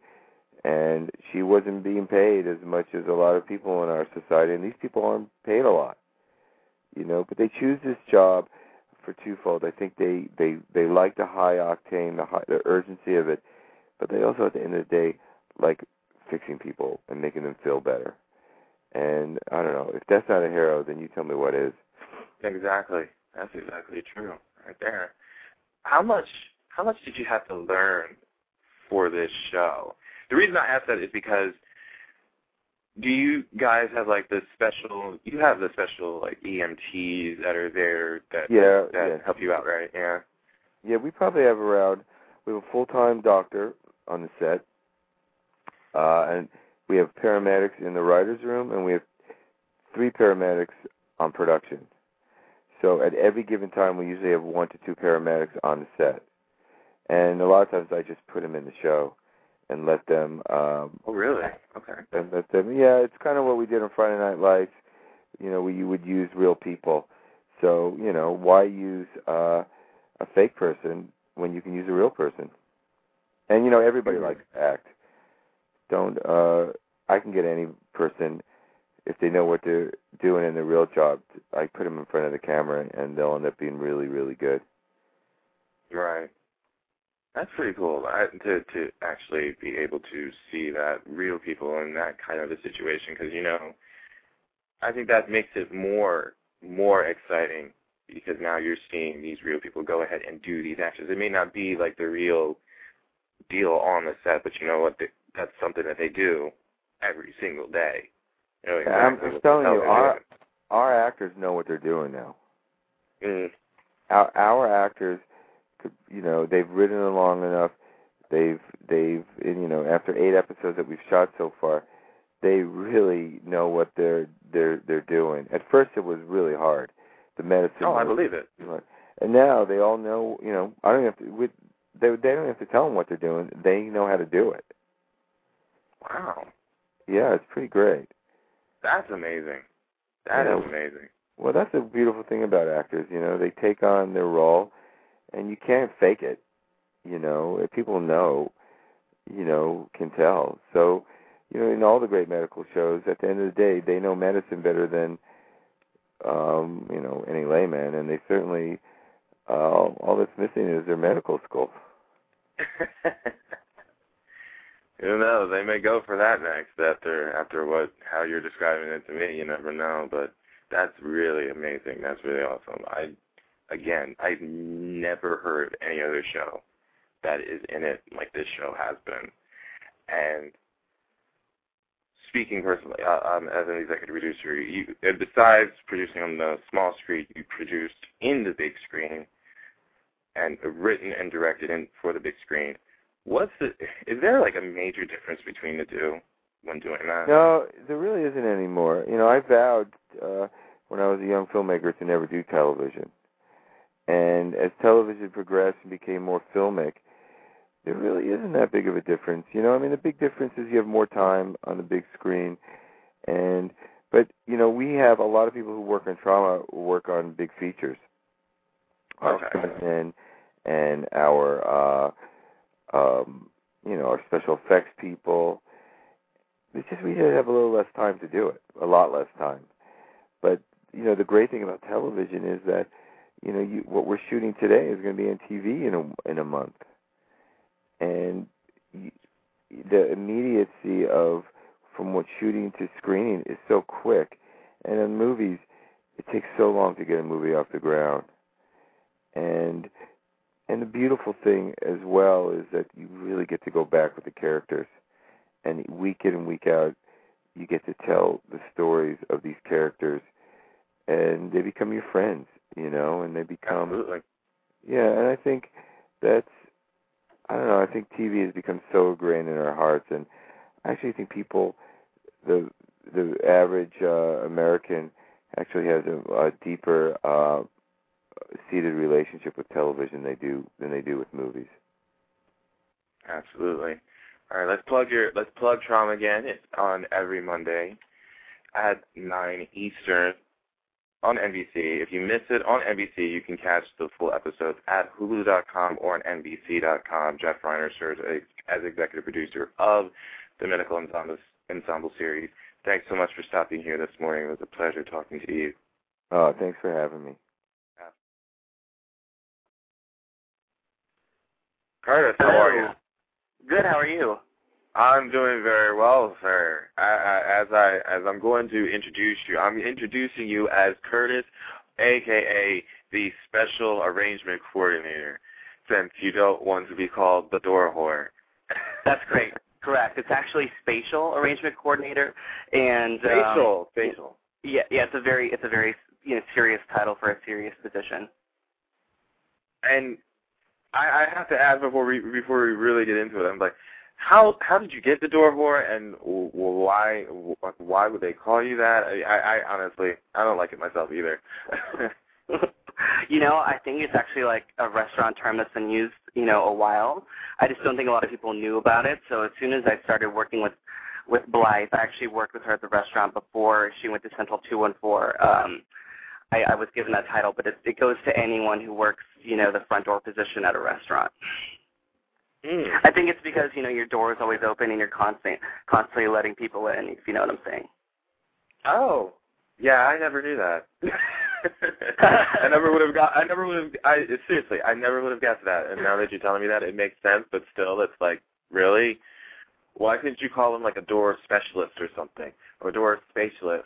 And she wasn't being paid as much as a lot of people in our society and these people aren't paid a lot. You know, but they choose this job for twofold. I think they they they like the high octane, the high, the urgency of it, but they also at the end of the day like fixing people and making them feel better. And I don't know if that's not a hero, then you tell me what is. Exactly. That's exactly true, right there. How much how much did you have to learn for this show? The reason I ask that is because do you guys have like the special you have the special like EMTs that are there that Yeah, that yeah. help you out, right? Yeah. Yeah, we probably have around we have a full time doctor on the set, uh, and we have paramedics in the writers' room, and we have three paramedics on production. So at every given time, we usually have one to two paramedics on the set, and a lot of times I just put them in the show and let them um, Oh really? Okay. and let them. Yeah, it's kind of what we did on Friday Night Lights. You know, we you would use real people. So you know, why use uh, a fake person when you can use a real person? And you know, everybody likes to act. Don't. uh I can get any person if they know what they're doing in their real job. I put them in front of the camera, and they'll end up being really, really good. Right. That's pretty cool. I, to to actually be able to see that real people in that kind of a situation, because you know, I think that makes it more more exciting because now you're seeing these real people go ahead and do these actions. It may not be like the real deal on the set, but you know what? They, that's something that they do every single day. You know, I'm just telling you, our our actors know what they're doing now. Mm. our our actors you know they've ridden along enough they've they've you know after eight episodes that we've shot so far they really know what they're they're they're doing at first it was really hard the medicine Oh, I believe it. and now they all know you know i don't have to with they they don't have to tell them what they're doing they know how to do it Wow, yeah it's pretty great that's amazing. That is Yeah. amazing. Well, that's the beautiful thing about actors. You know, they take on their role, and you can't fake it. You know, if people know, you know, can tell. So, you know, in all the great medical shows, at the end of the day, they know medicine better than, um, you know, any layman, and they certainly, uh, all that's missing is their medical school. *laughs* Who knows? They may go for that next after after what how you're describing it to me. You never know, but that's really amazing. That's really awesome. I again, I've never heard any other show that is in it like this show has been. And speaking personally, uh, um, as an executive producer, you uh, besides producing on the small screen, you produced in the big screen and written and directed in for the big screen. what's the? Is there like a major difference between the two when doing that? No, there really isn't anymore. You know, I vowed uh, when I was a young filmmaker to never do television, and as television progressed and became more filmic, there really isn't that big of a difference. You know, I mean, the big difference is you have more time on the big screen, and but you know, we have a lot of people who work on trauma work on big features. Our Okay. and and our uh um you know, our special effects people. It's just we just have a little less time to do it. A lot less time. But you know, the great thing about television is that, you know, you what we're shooting today is going to be on TV in a in a month. And you, the immediacy of from what shooting to screening is so quick. And in movies, it takes so long to get a movie off the ground. And and the beautiful thing as well is that you really get to go back with the characters. And week in and week out, you get to tell the stories of these characters, and they become your friends, you know, and they become Absolutely. yeah, and I think that's I don't know, I think TV has become so ingrained in our hearts and I actually think people the the average uh American actually has a, a deeper uh seated relationship with television they do than they do with movies. Absolutely. All right, let's plug your let's plug Trauma again. It's on every Monday at nine Eastern on NBC. If you miss it on NBC, you can catch the full episodes at Hulu.com or on NBC.com. Jeff Reiner serves as executive producer of the Medical Ensemble, Ensemble series. Thanks so much for stopping here this morning. It was a pleasure talking to you. Oh, thanks for having me. Curtis, how are you? Good. How are you? I'm doing very well, sir. I, I, as I as I'm going to introduce you, I'm introducing you as Curtis, aka the Special Arrangement Coordinator, since you don't want to be called the door whore. *laughs* That's great. Correct. It's actually spatial arrangement coordinator, and um, Facial, facial. Yeah, yeah. It's a very, it's a very, you know, serious title for a serious position. And I, I have to ask before we before we really get into it. I'm like, how how did you get the door whore, and why why would they call you that? I, I, I honestly I don't like it myself either. *laughs* you know, I think it's actually like a restaurant term that's been used, you know, a while. I just don't think a lot of people knew about it. So as soon as I started working with with Blythe, I actually worked with her at the restaurant before she went to Central 214. Um, I, I was given that title, but it, it goes to anyone who works, you know, the front door position at a restaurant. Mm. I think it's because you know your door is always open and you're constant, constantly letting people in. If you know what I'm saying. Oh, yeah, I never knew that. *laughs* I never would have got. I never would have. I seriously, I never would have guessed that. And now that you're telling me that, it makes sense. But still, it's like, really? Why couldn't you call them like a door specialist or something, or door spatialist?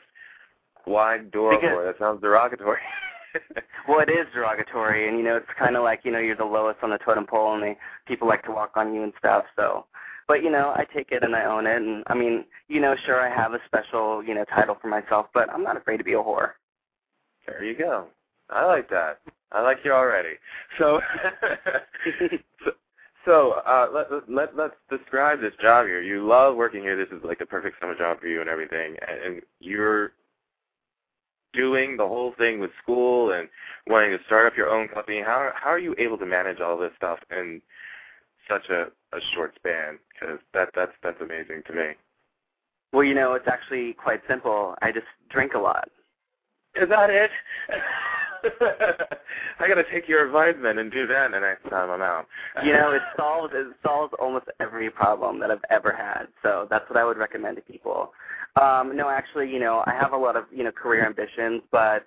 Why door Because- boy? That sounds derogatory. *laughs* *laughs* Well, it is derogatory, and you know it's kind of like you know you're the lowest on the totem pole, and they people like to walk on you and stuff. So, but you know I take it and I own it, and I mean you know sure I have a special you know title for myself, but I'm not afraid to be a whore. there you go. I like that. I like you already. So, *laughs* so, so uh, let, let let's describe this job here. You love working here. This is like the perfect summer job for you and everything. And, and you're doing the whole thing with school and wanting to start up your own company. How how are you able to manage all this stuff in such a, a short span? Because that that's that's amazing to me. Well, you know it's actually quite simple. I just drink a lot. Is that it? *laughs* *laughs* I gotta take your advice then and do that the next time I'm out. You know it solves it solves almost every problem that I've ever had. So that's what I would recommend to people. Um, no, actually, you know I have a lot of you know career ambitions, but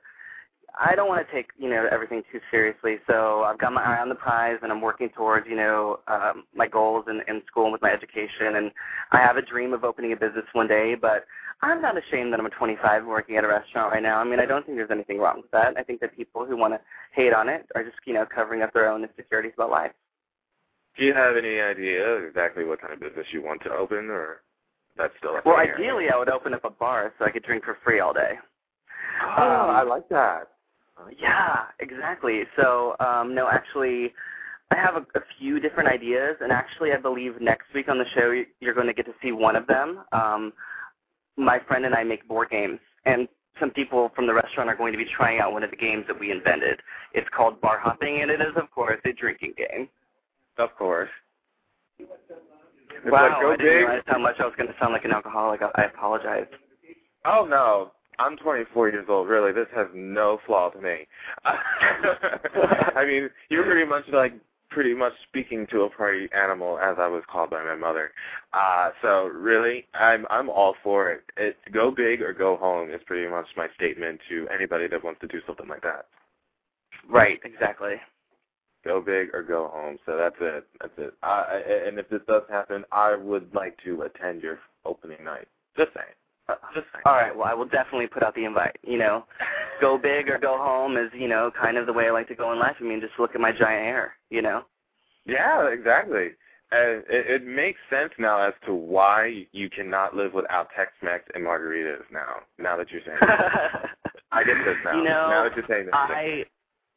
I don't want to take you know everything too seriously. So I've got my eye on the prize, and I'm working towards you know um, my goals in, in school and with my education. And I have a dream of opening a business one day, but I'm not ashamed that I'm a 25 working at a restaurant right now. I mean, I don't think there's anything wrong with that. I think that people who want to hate on it are just you know covering up their own insecurities about life. Do you have any idea exactly what kind of business you want to open, or that's still up Well, in the air? ideally, I would open up a bar so I could drink for free all day. Oh, I like that. Yeah, exactly. So, um, no, actually, I have a, a few different ideas, and actually, I believe next week on the show you're going to get to see one of them. Um, my friend and I make board games, and some people from the restaurant are going to be trying out one of the games that we invented. It's called bar hopping, and it is, of course, a drinking game. Of course. It's wow, like, go I didn't big. realize how much I was going to sound like an alcoholic. I, I apologize. Oh no, I'm 24 years old. Really, this has no flaw to me. *laughs* I mean, you're pretty much like pretty much speaking to a party animal, as I was called by my mother. Uh, so really, I'm I'm all for it. It go big or go home is pretty much my statement to anybody that wants to do something like that. Right, exactly. Go big or go home. So that's it. That's it. I, I- and if this does happen, I would like to attend your opening night. Just saying. Uh. All right, well, I will definitely put out the invite. You know, *laughs* go big or go home is, you know, kind of the way I like to go in life. I mean, just look at my giant hair, you know? Yeah, exactly. And it, it makes sense now as to why you cannot live without Tex-Mex and margaritas now. Now that you're saying it. *laughs* I get this now. You know, now that you're saying this. I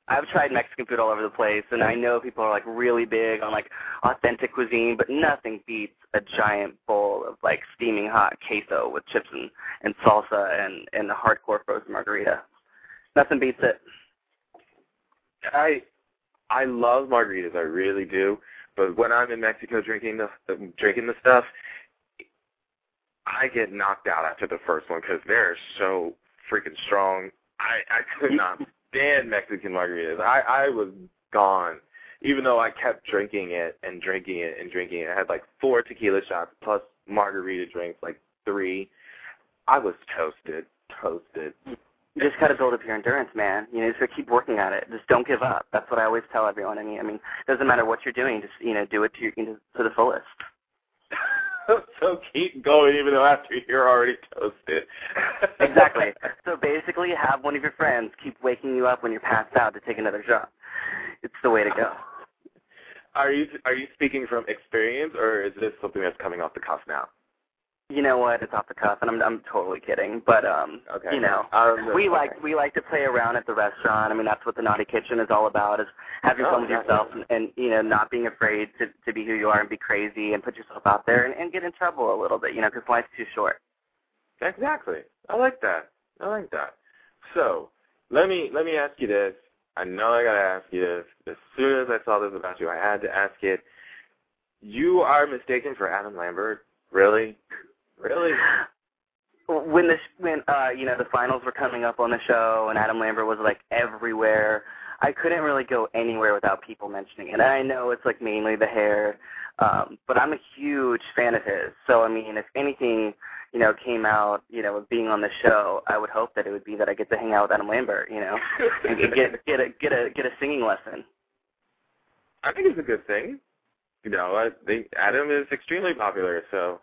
I've tried Mexican food all over the place, and I know people are like really big on like authentic cuisine, but nothing beats a giant bowl of like steaming hot queso with chips and, and salsa and and a hardcore frozen margarita. Nothing beats it. I I love margaritas, I really do. But when I'm in Mexico drinking the drinking the stuff, I get knocked out after the first one because they're so freaking strong. I I could *laughs* not stand Mexican margaritas. I I was gone, even though I kept drinking it and drinking it and drinking it. I had like four tequila shots plus margarita drinks, like three. I was toasted, toasted. You just got to build up your endurance, man. You know, just gotta keep working at it. Just don't give up. That's what I always tell everyone. I mean, I mean, it doesn't matter what you're doing. Just you know, do it to your, you know, to the fullest. *laughs* *laughs* so keep going even though after you're already toasted. *laughs* exactly. So basically, have one of your friends keep waking you up when you're passed out to take another shot. It's the way to go. Are you are you speaking from experience or is this something that's coming off the cuff now? You know what? It's off the cuff, and I'm I'm totally kidding. But um, Okay. you know, Um, we okay. like we like to play around at the restaurant. I mean, that's what the Naughty Kitchen is all about: is having Oh, fun with yourself and, and you know not being afraid to to be who you are and be crazy and put yourself out there and, and get in trouble a little bit. You know, because life's too short. Exactly. I like that. I like that. So let me let me ask you this. I know I gotta ask you this. As soon as I saw this about you, I had to ask it. You are mistaken for Adam Lambert? Really? Really? when the when uh you know the finals were coming up on the show and Adam Lambert was like everywhere, I couldn't really go anywhere without people mentioning it. And I know it's like mainly the hair, um, but I'm a huge fan of his. So I mean, if anything, you know, came out, you know, of being on the show, I would hope that it would be that I get to hang out with Adam Lambert, you know, *laughs* and get get get a get a get a singing lesson. I think it's a good thing. You know, I think Adam is extremely popular, so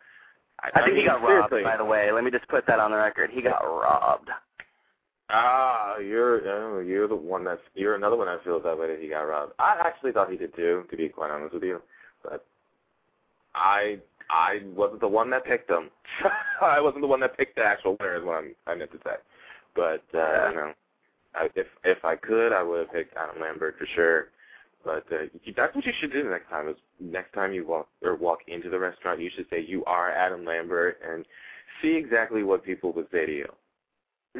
I, I think he got robbed, by the way. Let me just put that on the record. He got robbed. Ah, you're oh, you're the one that's you're another one that feels that way that he got robbed. I actually thought he did too, to be quite honest with you, but I I wasn't the one that picked him. *laughs* I wasn't the one that picked the actual winner, is what I'm, I meant to say. But uh, you know, I, if if I could, I would have picked Adam Lambert for sure. But uh, that's what you should do next time. Is next time you walk or walk into the restaurant, you should say you are Adam Lambert and see exactly what people would say to you.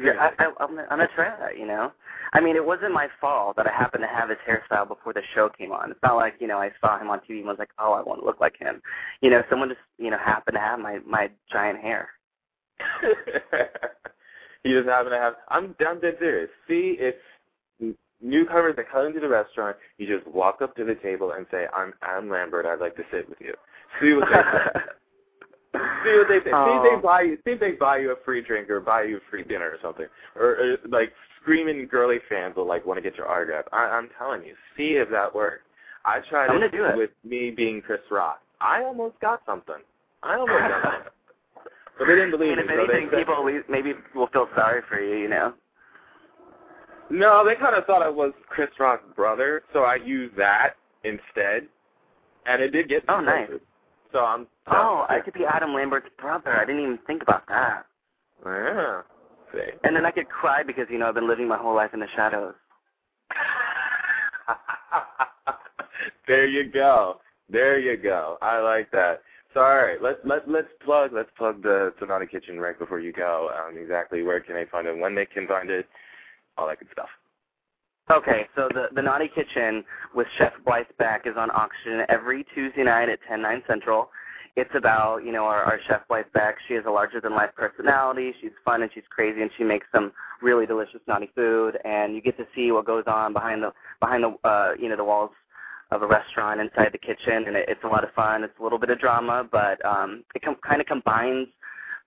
Yeah, I, I, I'm, I'm gonna try that. You know, I mean, it wasn't my fault that I happened to have his hairstyle before the show came on. It's not like you know I saw him on TV and was like, oh, I want to look like him. You know, someone just you know happened to have my my giant hair. *laughs* you just happen to have. I'm I'm dead serious. See if newcomers that come into the restaurant, you just walk up to the table and say, "I'm Adam Lambert. I'd like to sit with you." *laughs* See what they say. *laughs* see what they say. See if they buy you. See if they buy you a free drink or buy you a free dinner or something. Or, or like screaming girly fans will like want to get your autograph. I, I'm telling you. See if that works. I tried I'm it do it. with me being Chris Rock. I almost got something. I almost got something. *laughs* But they didn't I believe if me. so anything, people maybe will feel sorry for you. You know. No, they kind of thought I was Chris Rock's brother, so I used that instead, and it did get. Oh, nice. places. So I'm. Oh, I could be Adam Lambert's brother. I didn't even think about that. Yeah. See. And then I could cry because you know I've been living my whole life in the shadows. *laughs* there you go. There you go. I like that. So all right, let's let let's plug let's plug the Sonata Kitchen right before you go. Um, exactly where can they find it, when they can find it, all that good stuff. Okay, so the the Naughty Kitchen with Chef Blythe Beck is on Oxygen every Tuesday night at ten nine Central. It's about you know our, our Chef Blythe Beck. She has a larger than life personality. She's fun and she's crazy and she makes some really delicious naughty food. And you get to see what goes on behind the behind the uh, you know the walls of a restaurant inside the kitchen, and it, it's a lot of fun. It's a little bit of drama, but um, it com- kind of combines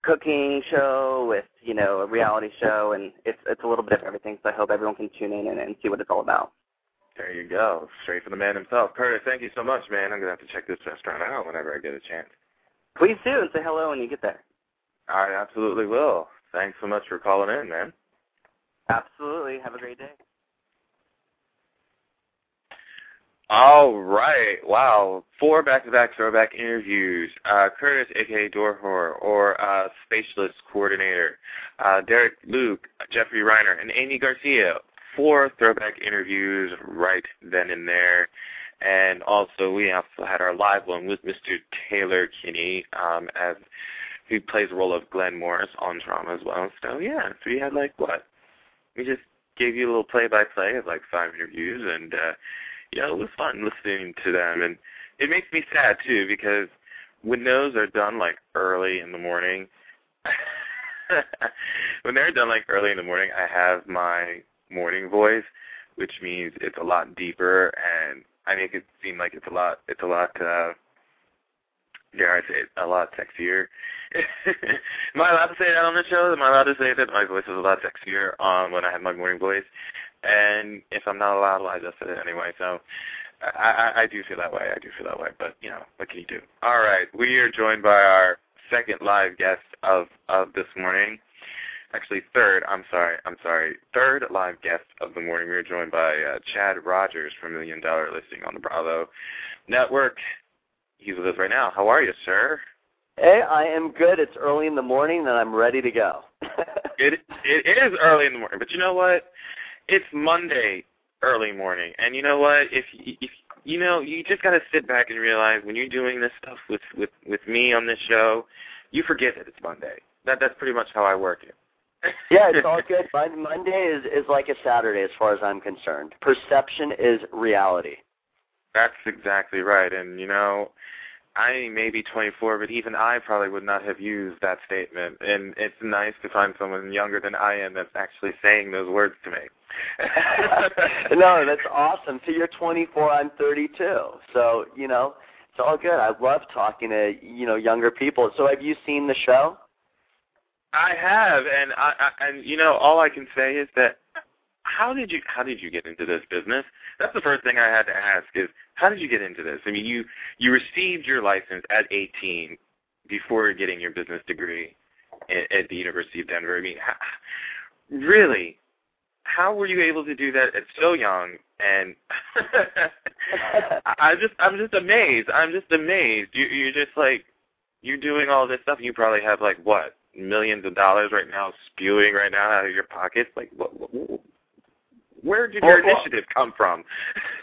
cooking show with you know a reality show, and it's it's a little bit of everything. So I hope everyone can tune in and, and see what it's all about. There you go, straight from the man himself, Curtis. Thank you so much, man. I'm gonna have to check this restaurant out whenever I get a chance. Please do, and say hello when you get there. I absolutely will. Thanks so much for calling in, man. Absolutely. Have a great day. All right. Wow. Four back-to-back throwback interviews. Uh, Curtis, a.k.a. Dorhor, or uh, Spacialist Coordinator. Uh, Derek Luke, Jeffrey Reiner, and Aimee Garcia. Four throwback interviews right then and there. And also, we also had our live one with Mr. Taylor Kinney, um, as who plays the role of Glenn Morris on Trauma as well. So yeah, so we had like what? We just gave you a little play-by-play of like five interviews, and uh, you know, it was fun listening to them, and it makes me sad too because when those are done like early in the morning, *laughs* when they're done like early in the morning, I have my morning voice, which means it's a lot deeper, and I make it seem like it's a lot, it's a lot. uh dare I say it, a lot sexier. *laughs* Am I allowed to say that on the show? Am I allowed to say that my voice is a lot sexier um, when I have my morning voice? And if I'm not allowed, well, I just said it anyway. So I, I, I do feel that way. I do feel that way. But you know, what can you do? All right, we are joined by our second live guest of of this morning. Actually, third. I'm sorry. I'm sorry. Third live guest of the morning. We are joined by uh, Chad Rogers from Million Dollar Listing on the Bravo Network. He's with us right now. How are you, sir? Hey, I am good. It's early in the morning, and I'm ready to go. it it is early in the morning, but you know what? It's Monday early morning, and you know what? If if you know, you just got to sit back and realize when you're doing this stuff with with with me on this show, you forget that it's Monday. That that's pretty much how I work it. *laughs* yeah, it's all good. Monday is is like a Saturday as far as I'm concerned. Perception is reality. That's exactly right, and you know, I may be 24, but even I probably would not have used that statement. And it's nice to find someone younger than I am that's actually saying those words to me. *laughs* *laughs* no, that's awesome. So you're 24, I'm 32. So, you know, it's all good. I love talking to, you know, younger people. So have you seen the show? I have, and I, I and you know, all I can say is that how did you how did you get into this business? That's the first thing I had to ask is how did you get into this? I mean, you you received your license at 18 before getting your business degree at, at the University of Denver. I mean, how, really, how were you able to do that at so young? And *laughs* I just I'm just amazed. I'm just amazed. You you're just like you're doing all this stuff. You probably have like what millions of dollars right now spewing right now out of your pockets. Like what, what where did your initiative come from?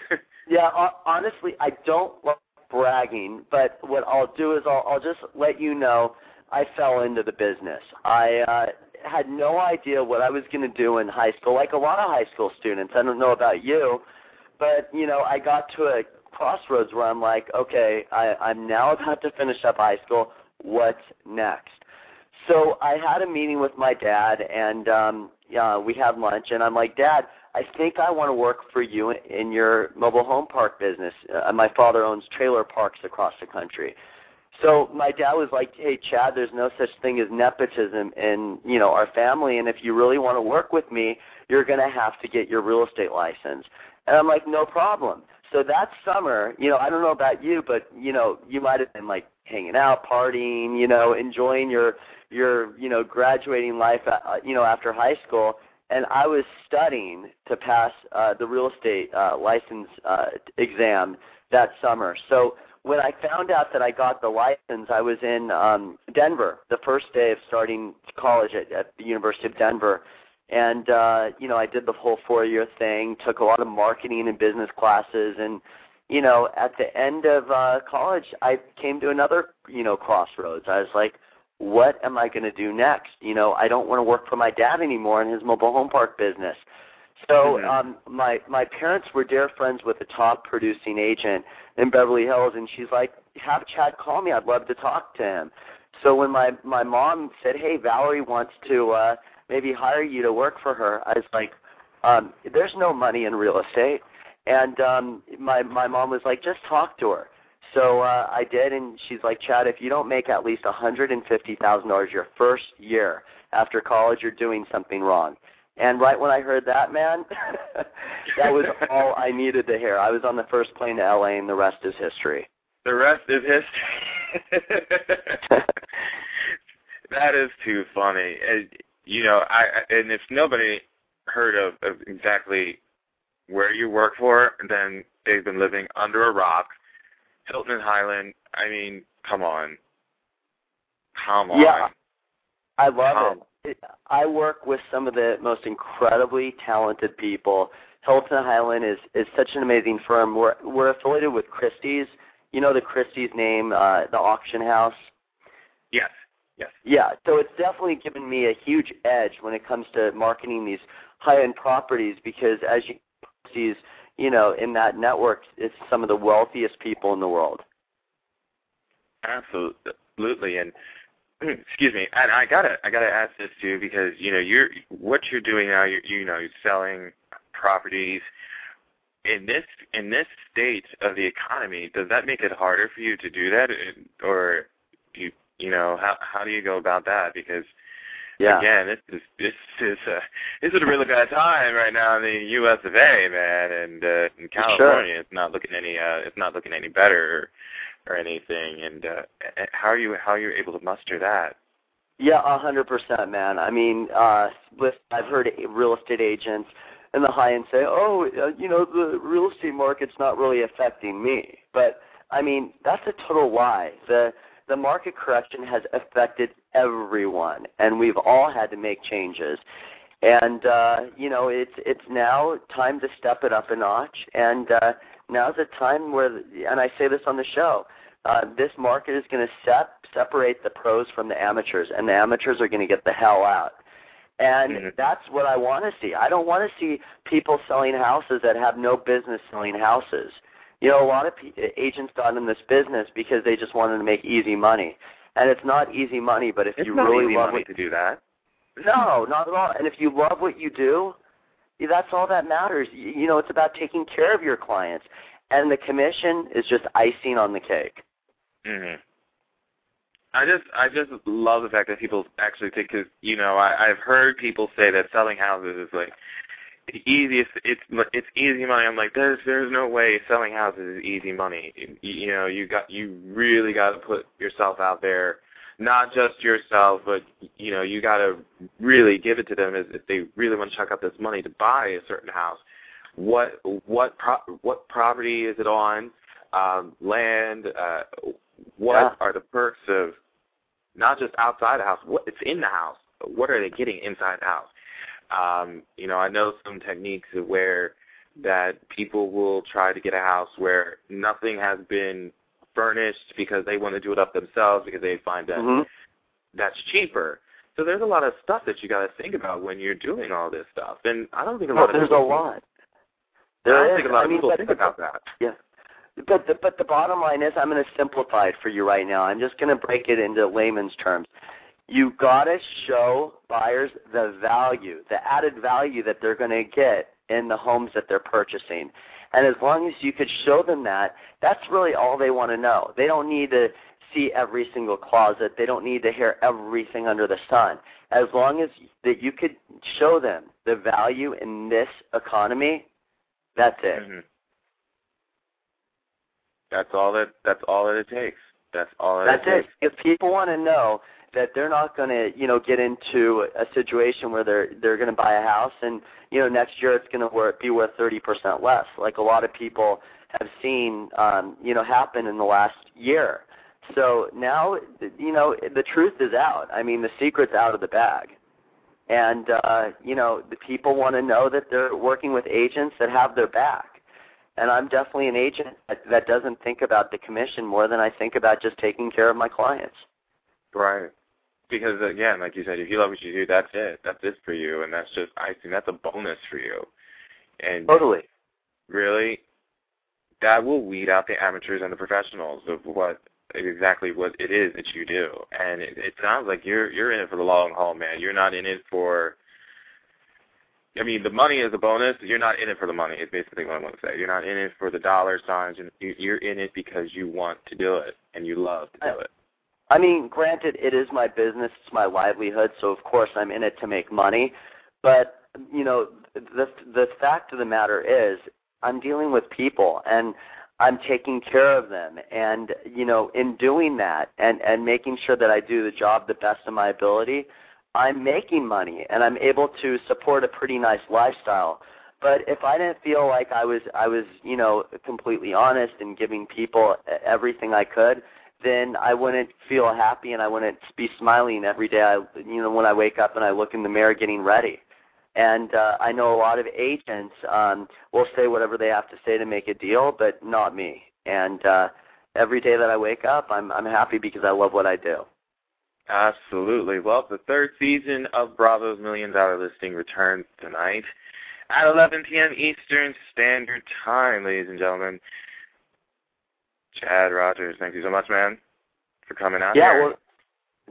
*laughs* Yeah, honestly, I don't like bragging, but what I'll do is I'll, I'll just let you know I fell into the business. I uh, had no idea what I was going to do in high school, like a lot of high school students. I don't know about you, but you know, I got to a crossroads where I'm like, okay, I, I'm now about to finish up high school. What's next? So I had a meeting with my dad, and um, uh, we had lunch, and I'm like, Dad, I think I want to work for you in your mobile home park business. Uh, my father owns trailer parks across the country. So my dad was like, "Hey, Chad, there's no such thing as nepotism in you know our family, and if you really want to work with me, you're going to have to get your real estate license." And I'm like, "No problem." So that summer, you know, I don't know about you, but you know, you might have been like hanging out, partying, you know, enjoying your your you know graduating life, uh, you know, after high school and I was studying to pass uh, the real estate uh, license uh, exam that summer. So when I found out that I got the license, I was in um, Denver the first day of starting college at, at the University of Denver, and uh, you know I did the whole four-year thing, took a lot of marketing and business classes, and you know, at the end of uh college, I came to another, you know, crossroads. I was like, what am I going to do next? You know, I don't want to work for my dad anymore in his mobile home park business. So Mhm. um my my parents were dear friends with a top producing agent in Beverly Hills and she's like, "Have Chad call me. I'd love to talk to him." So when my my mom said, "Hey, Valerie wants to uh maybe hire you to work for her." I was like, um there's no money in real estate. And um my my mom was like, "Just talk to her." So uh I did and she's like, "Chad, if you don't make at least $150,000 your first year after college, you're doing something wrong." And right when I heard that, man, *laughs* that was all I needed to hear. I was on the first plane to LA, and the rest is history. The rest is history. *laughs* that is too funny. And, you know, I and if nobody heard of, of exactly where you work for, then they've been living under a rock. Hilton and Hyland. I mean, come on, come on. Yeah, I love Wow. it. I work with some of the most incredibly talented people. Hilton Hyland is is such an amazing firm. We're we're affiliated with Christie's. You know the Christie's name, uh, the auction house. Yes, yes. Yeah, so it's definitely given me a huge edge when it comes to marketing these high-end properties because as you see, you know, in that network, it's some of the wealthiest people in the world. Absolutely, and *clears throat* excuse me, and I gotta I gotta ask this too because you know you're what you're doing now. You're, you know, you're selling properties in this in this state of the economy. Does that make it harder for you to do that, or you you know how how do you go about that? Because Yeah. again, this is this is a this is a really bad time right now in the U.S. of A. Man, and uh, in California, it's not looking any uh, it's not looking any better or, or anything. And uh, how are you how are you able to muster that? Yeah, a hundred percent, man. I mean, uh, with I've heard real estate agents in the high end say, "Oh, uh, you know, the real estate market's not really affecting me." But I mean, that's a total lie. The the market correction has affected everyone, and we've all had to make changes. And uh, you know, it's it's now time to step it up a notch. And uh, now's the time where, and I say this on the show, uh, this market is going to sep- separate the pros from the amateurs, and the amateurs are going to get the hell out. And Mhm. that's what I want to see. I don't want to see people selling houses that have no business selling houses. You know, a lot of pe- agents got in this business because they just wanted to make easy money, and it's not easy money. But if It's you really love what to do that. no, not at all. And if you love what you do, that's all that matters. You, you know, it's about taking care of your clients, and the commission is just icing on the cake. hmm I just I just love the fact that people actually think because you know I, I've heard people say that selling houses is like easiest. It's it's easy money. I'm like there's there's no way selling houses is easy money. You, you know you got you really got to put yourself out there, not just yourself, but you know you got to really give it to them as if they really want to chuck up this money to buy a certain house. What what pro, what property is it on? Um, land. Uh, what Yeah. are the perks of not just outside the house, what it's in the house. What are they getting inside the house? Um, you know, I know some techniques where that people will try to get a house where nothing has been furnished because they want to do it up themselves because they find that hmm that's cheaper. So there's a lot of stuff that you got to think about when you're doing all this stuff, and I don't think a lot Well, of there's a people lot. I don't There think a lot I of mean, people think the- about that. Yeah. But the but the bottom line is I'm going to simplify it for you right now. I'm just going to break it into layman's terms. You got to show buyers the value, the added value that they're going to get in the homes that they're purchasing. And as long as you could show them that, that's really all they want to know. They don't need to see every single closet. They don't need to hear everything under the sun. As long as that you could show them the value in this economy, that's it. hmm That's all that. That's all that it takes. That's all that That's it it. If people want to know that they're not going to, you know, get into a situation where they're they're going to buy a house and you know next year it's going to be worth thirty percent less, like a lot of people have seen, um, you know, happen in the last year. So now, you know, the truth is out. I mean, the secret's out of the bag, and uh, you know, the people want to know that they're working with agents that have their back. And I'm definitely an agent that, that doesn't think about the commission more than I think about just taking care of my clients. Right. Because again, like you said, if you love what you do, that's it. That's it for you, and that's just I think that's a bonus for you. And totally. Really, that will weed out the amateurs and the professionals of what exactly what it is that you do. And it, it sounds like you're you're in it for the long haul, man. You're not in it for I mean, the money is a bonus. You're not in it for the money. Is basically what I want to say. You're not in it for the dollar signs. You're in it because you want to do it and you love to do it. I mean, granted, it is my business. It's my livelihood. So of course I'm in it to make money. But you know, the the fact of the matter is, I'm dealing with people and I'm taking care of them. And you know, in doing that and and making sure that I do the job the best of my ability I'm making money and I'm able to support a pretty nice lifestyle. But if I didn't feel like I was I was, you know, completely honest and giving people everything I could, then I wouldn't feel happy and I wouldn't be smiling every day I you know when I wake up and I look in the mirror getting ready. And uh, I know a lot of agents um, will say whatever they have to say to make a deal, but not me. And uh, every day that I wake up, I'm I'm happy because I love what I do. Absolutely. Well, the third season of Bravo's Million Dollar Listing returns tonight at 11 p.m. Eastern Standard Time, ladies and gentlemen. Chad Rogers, thank you so much, man, for coming out yeah, here. well,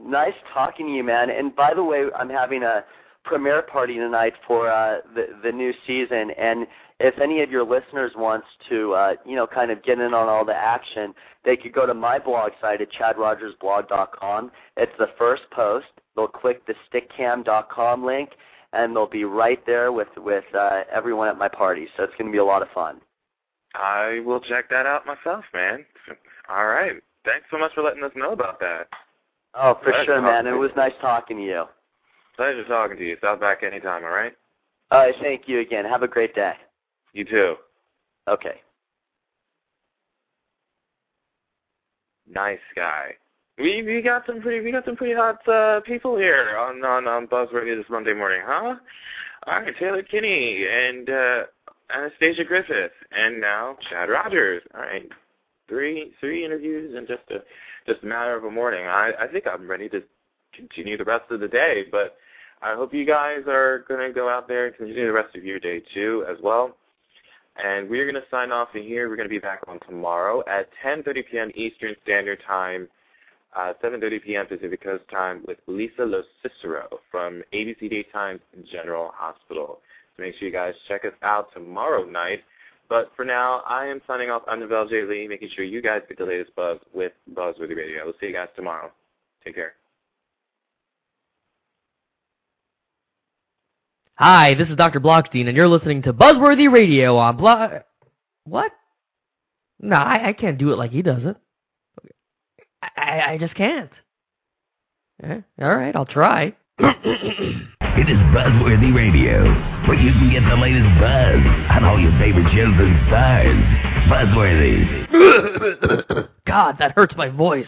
nice talking to you, man. And by the way, I'm having a premiere party tonight for uh, the the new season, and if any of your listeners wants to, uh, you know, kind of get in on all the action, they could go to my blog site at chadrogersblog.com. It's the first post. They'll click the stickam.com link, and they'll be right there with with uh, everyone at my party. So it's going to be a lot of fun. I will check that out myself, man. All right. Thanks so much for letting us know about that. Oh, for sure, man. It was nice talking to you. Pleasure talking to you. Stop back anytime, all right? All right, thank you again. Have a great day. You too. Okay. Nice guy. We we got some pretty we got some pretty hot uh, people here on on on Radio this Monday morning, huh? All right, Taylor Kinney and uh, Anastasia Griffith, and now Chad Rogers. All right, three three interviews in just a just a matter of a morning. I I think I'm ready to continue the rest of the day, but I hope you guys are going to go out there and continue the rest of your day too as well. And we're going to sign off in here. We're going to be back on tomorrow at 10.30 p.m. Eastern Standard Time, uh, 7.30 p.m. Pacific Coast Time with Lisa Lo Cicero from ABC Daytime General Hospital. Make sure you guys check us out tomorrow night. But for now, I am signing off. I'm Novell J. Lee, making sure you guys get the latest buzz with Buzzworthy Radio. We'll see you guys tomorrow. Take care. Hi, this is Dr. Blockstein, and you're listening to Buzzworthy Radio on Block. What? No, I, I can't do it like he does it. I, I just can't. Eh, all right, I'll try. *coughs* it is Buzzworthy Radio, where you can get the latest buzz on all your favorite shows and stars. Buzzworthy. *coughs* God, that hurts my voice.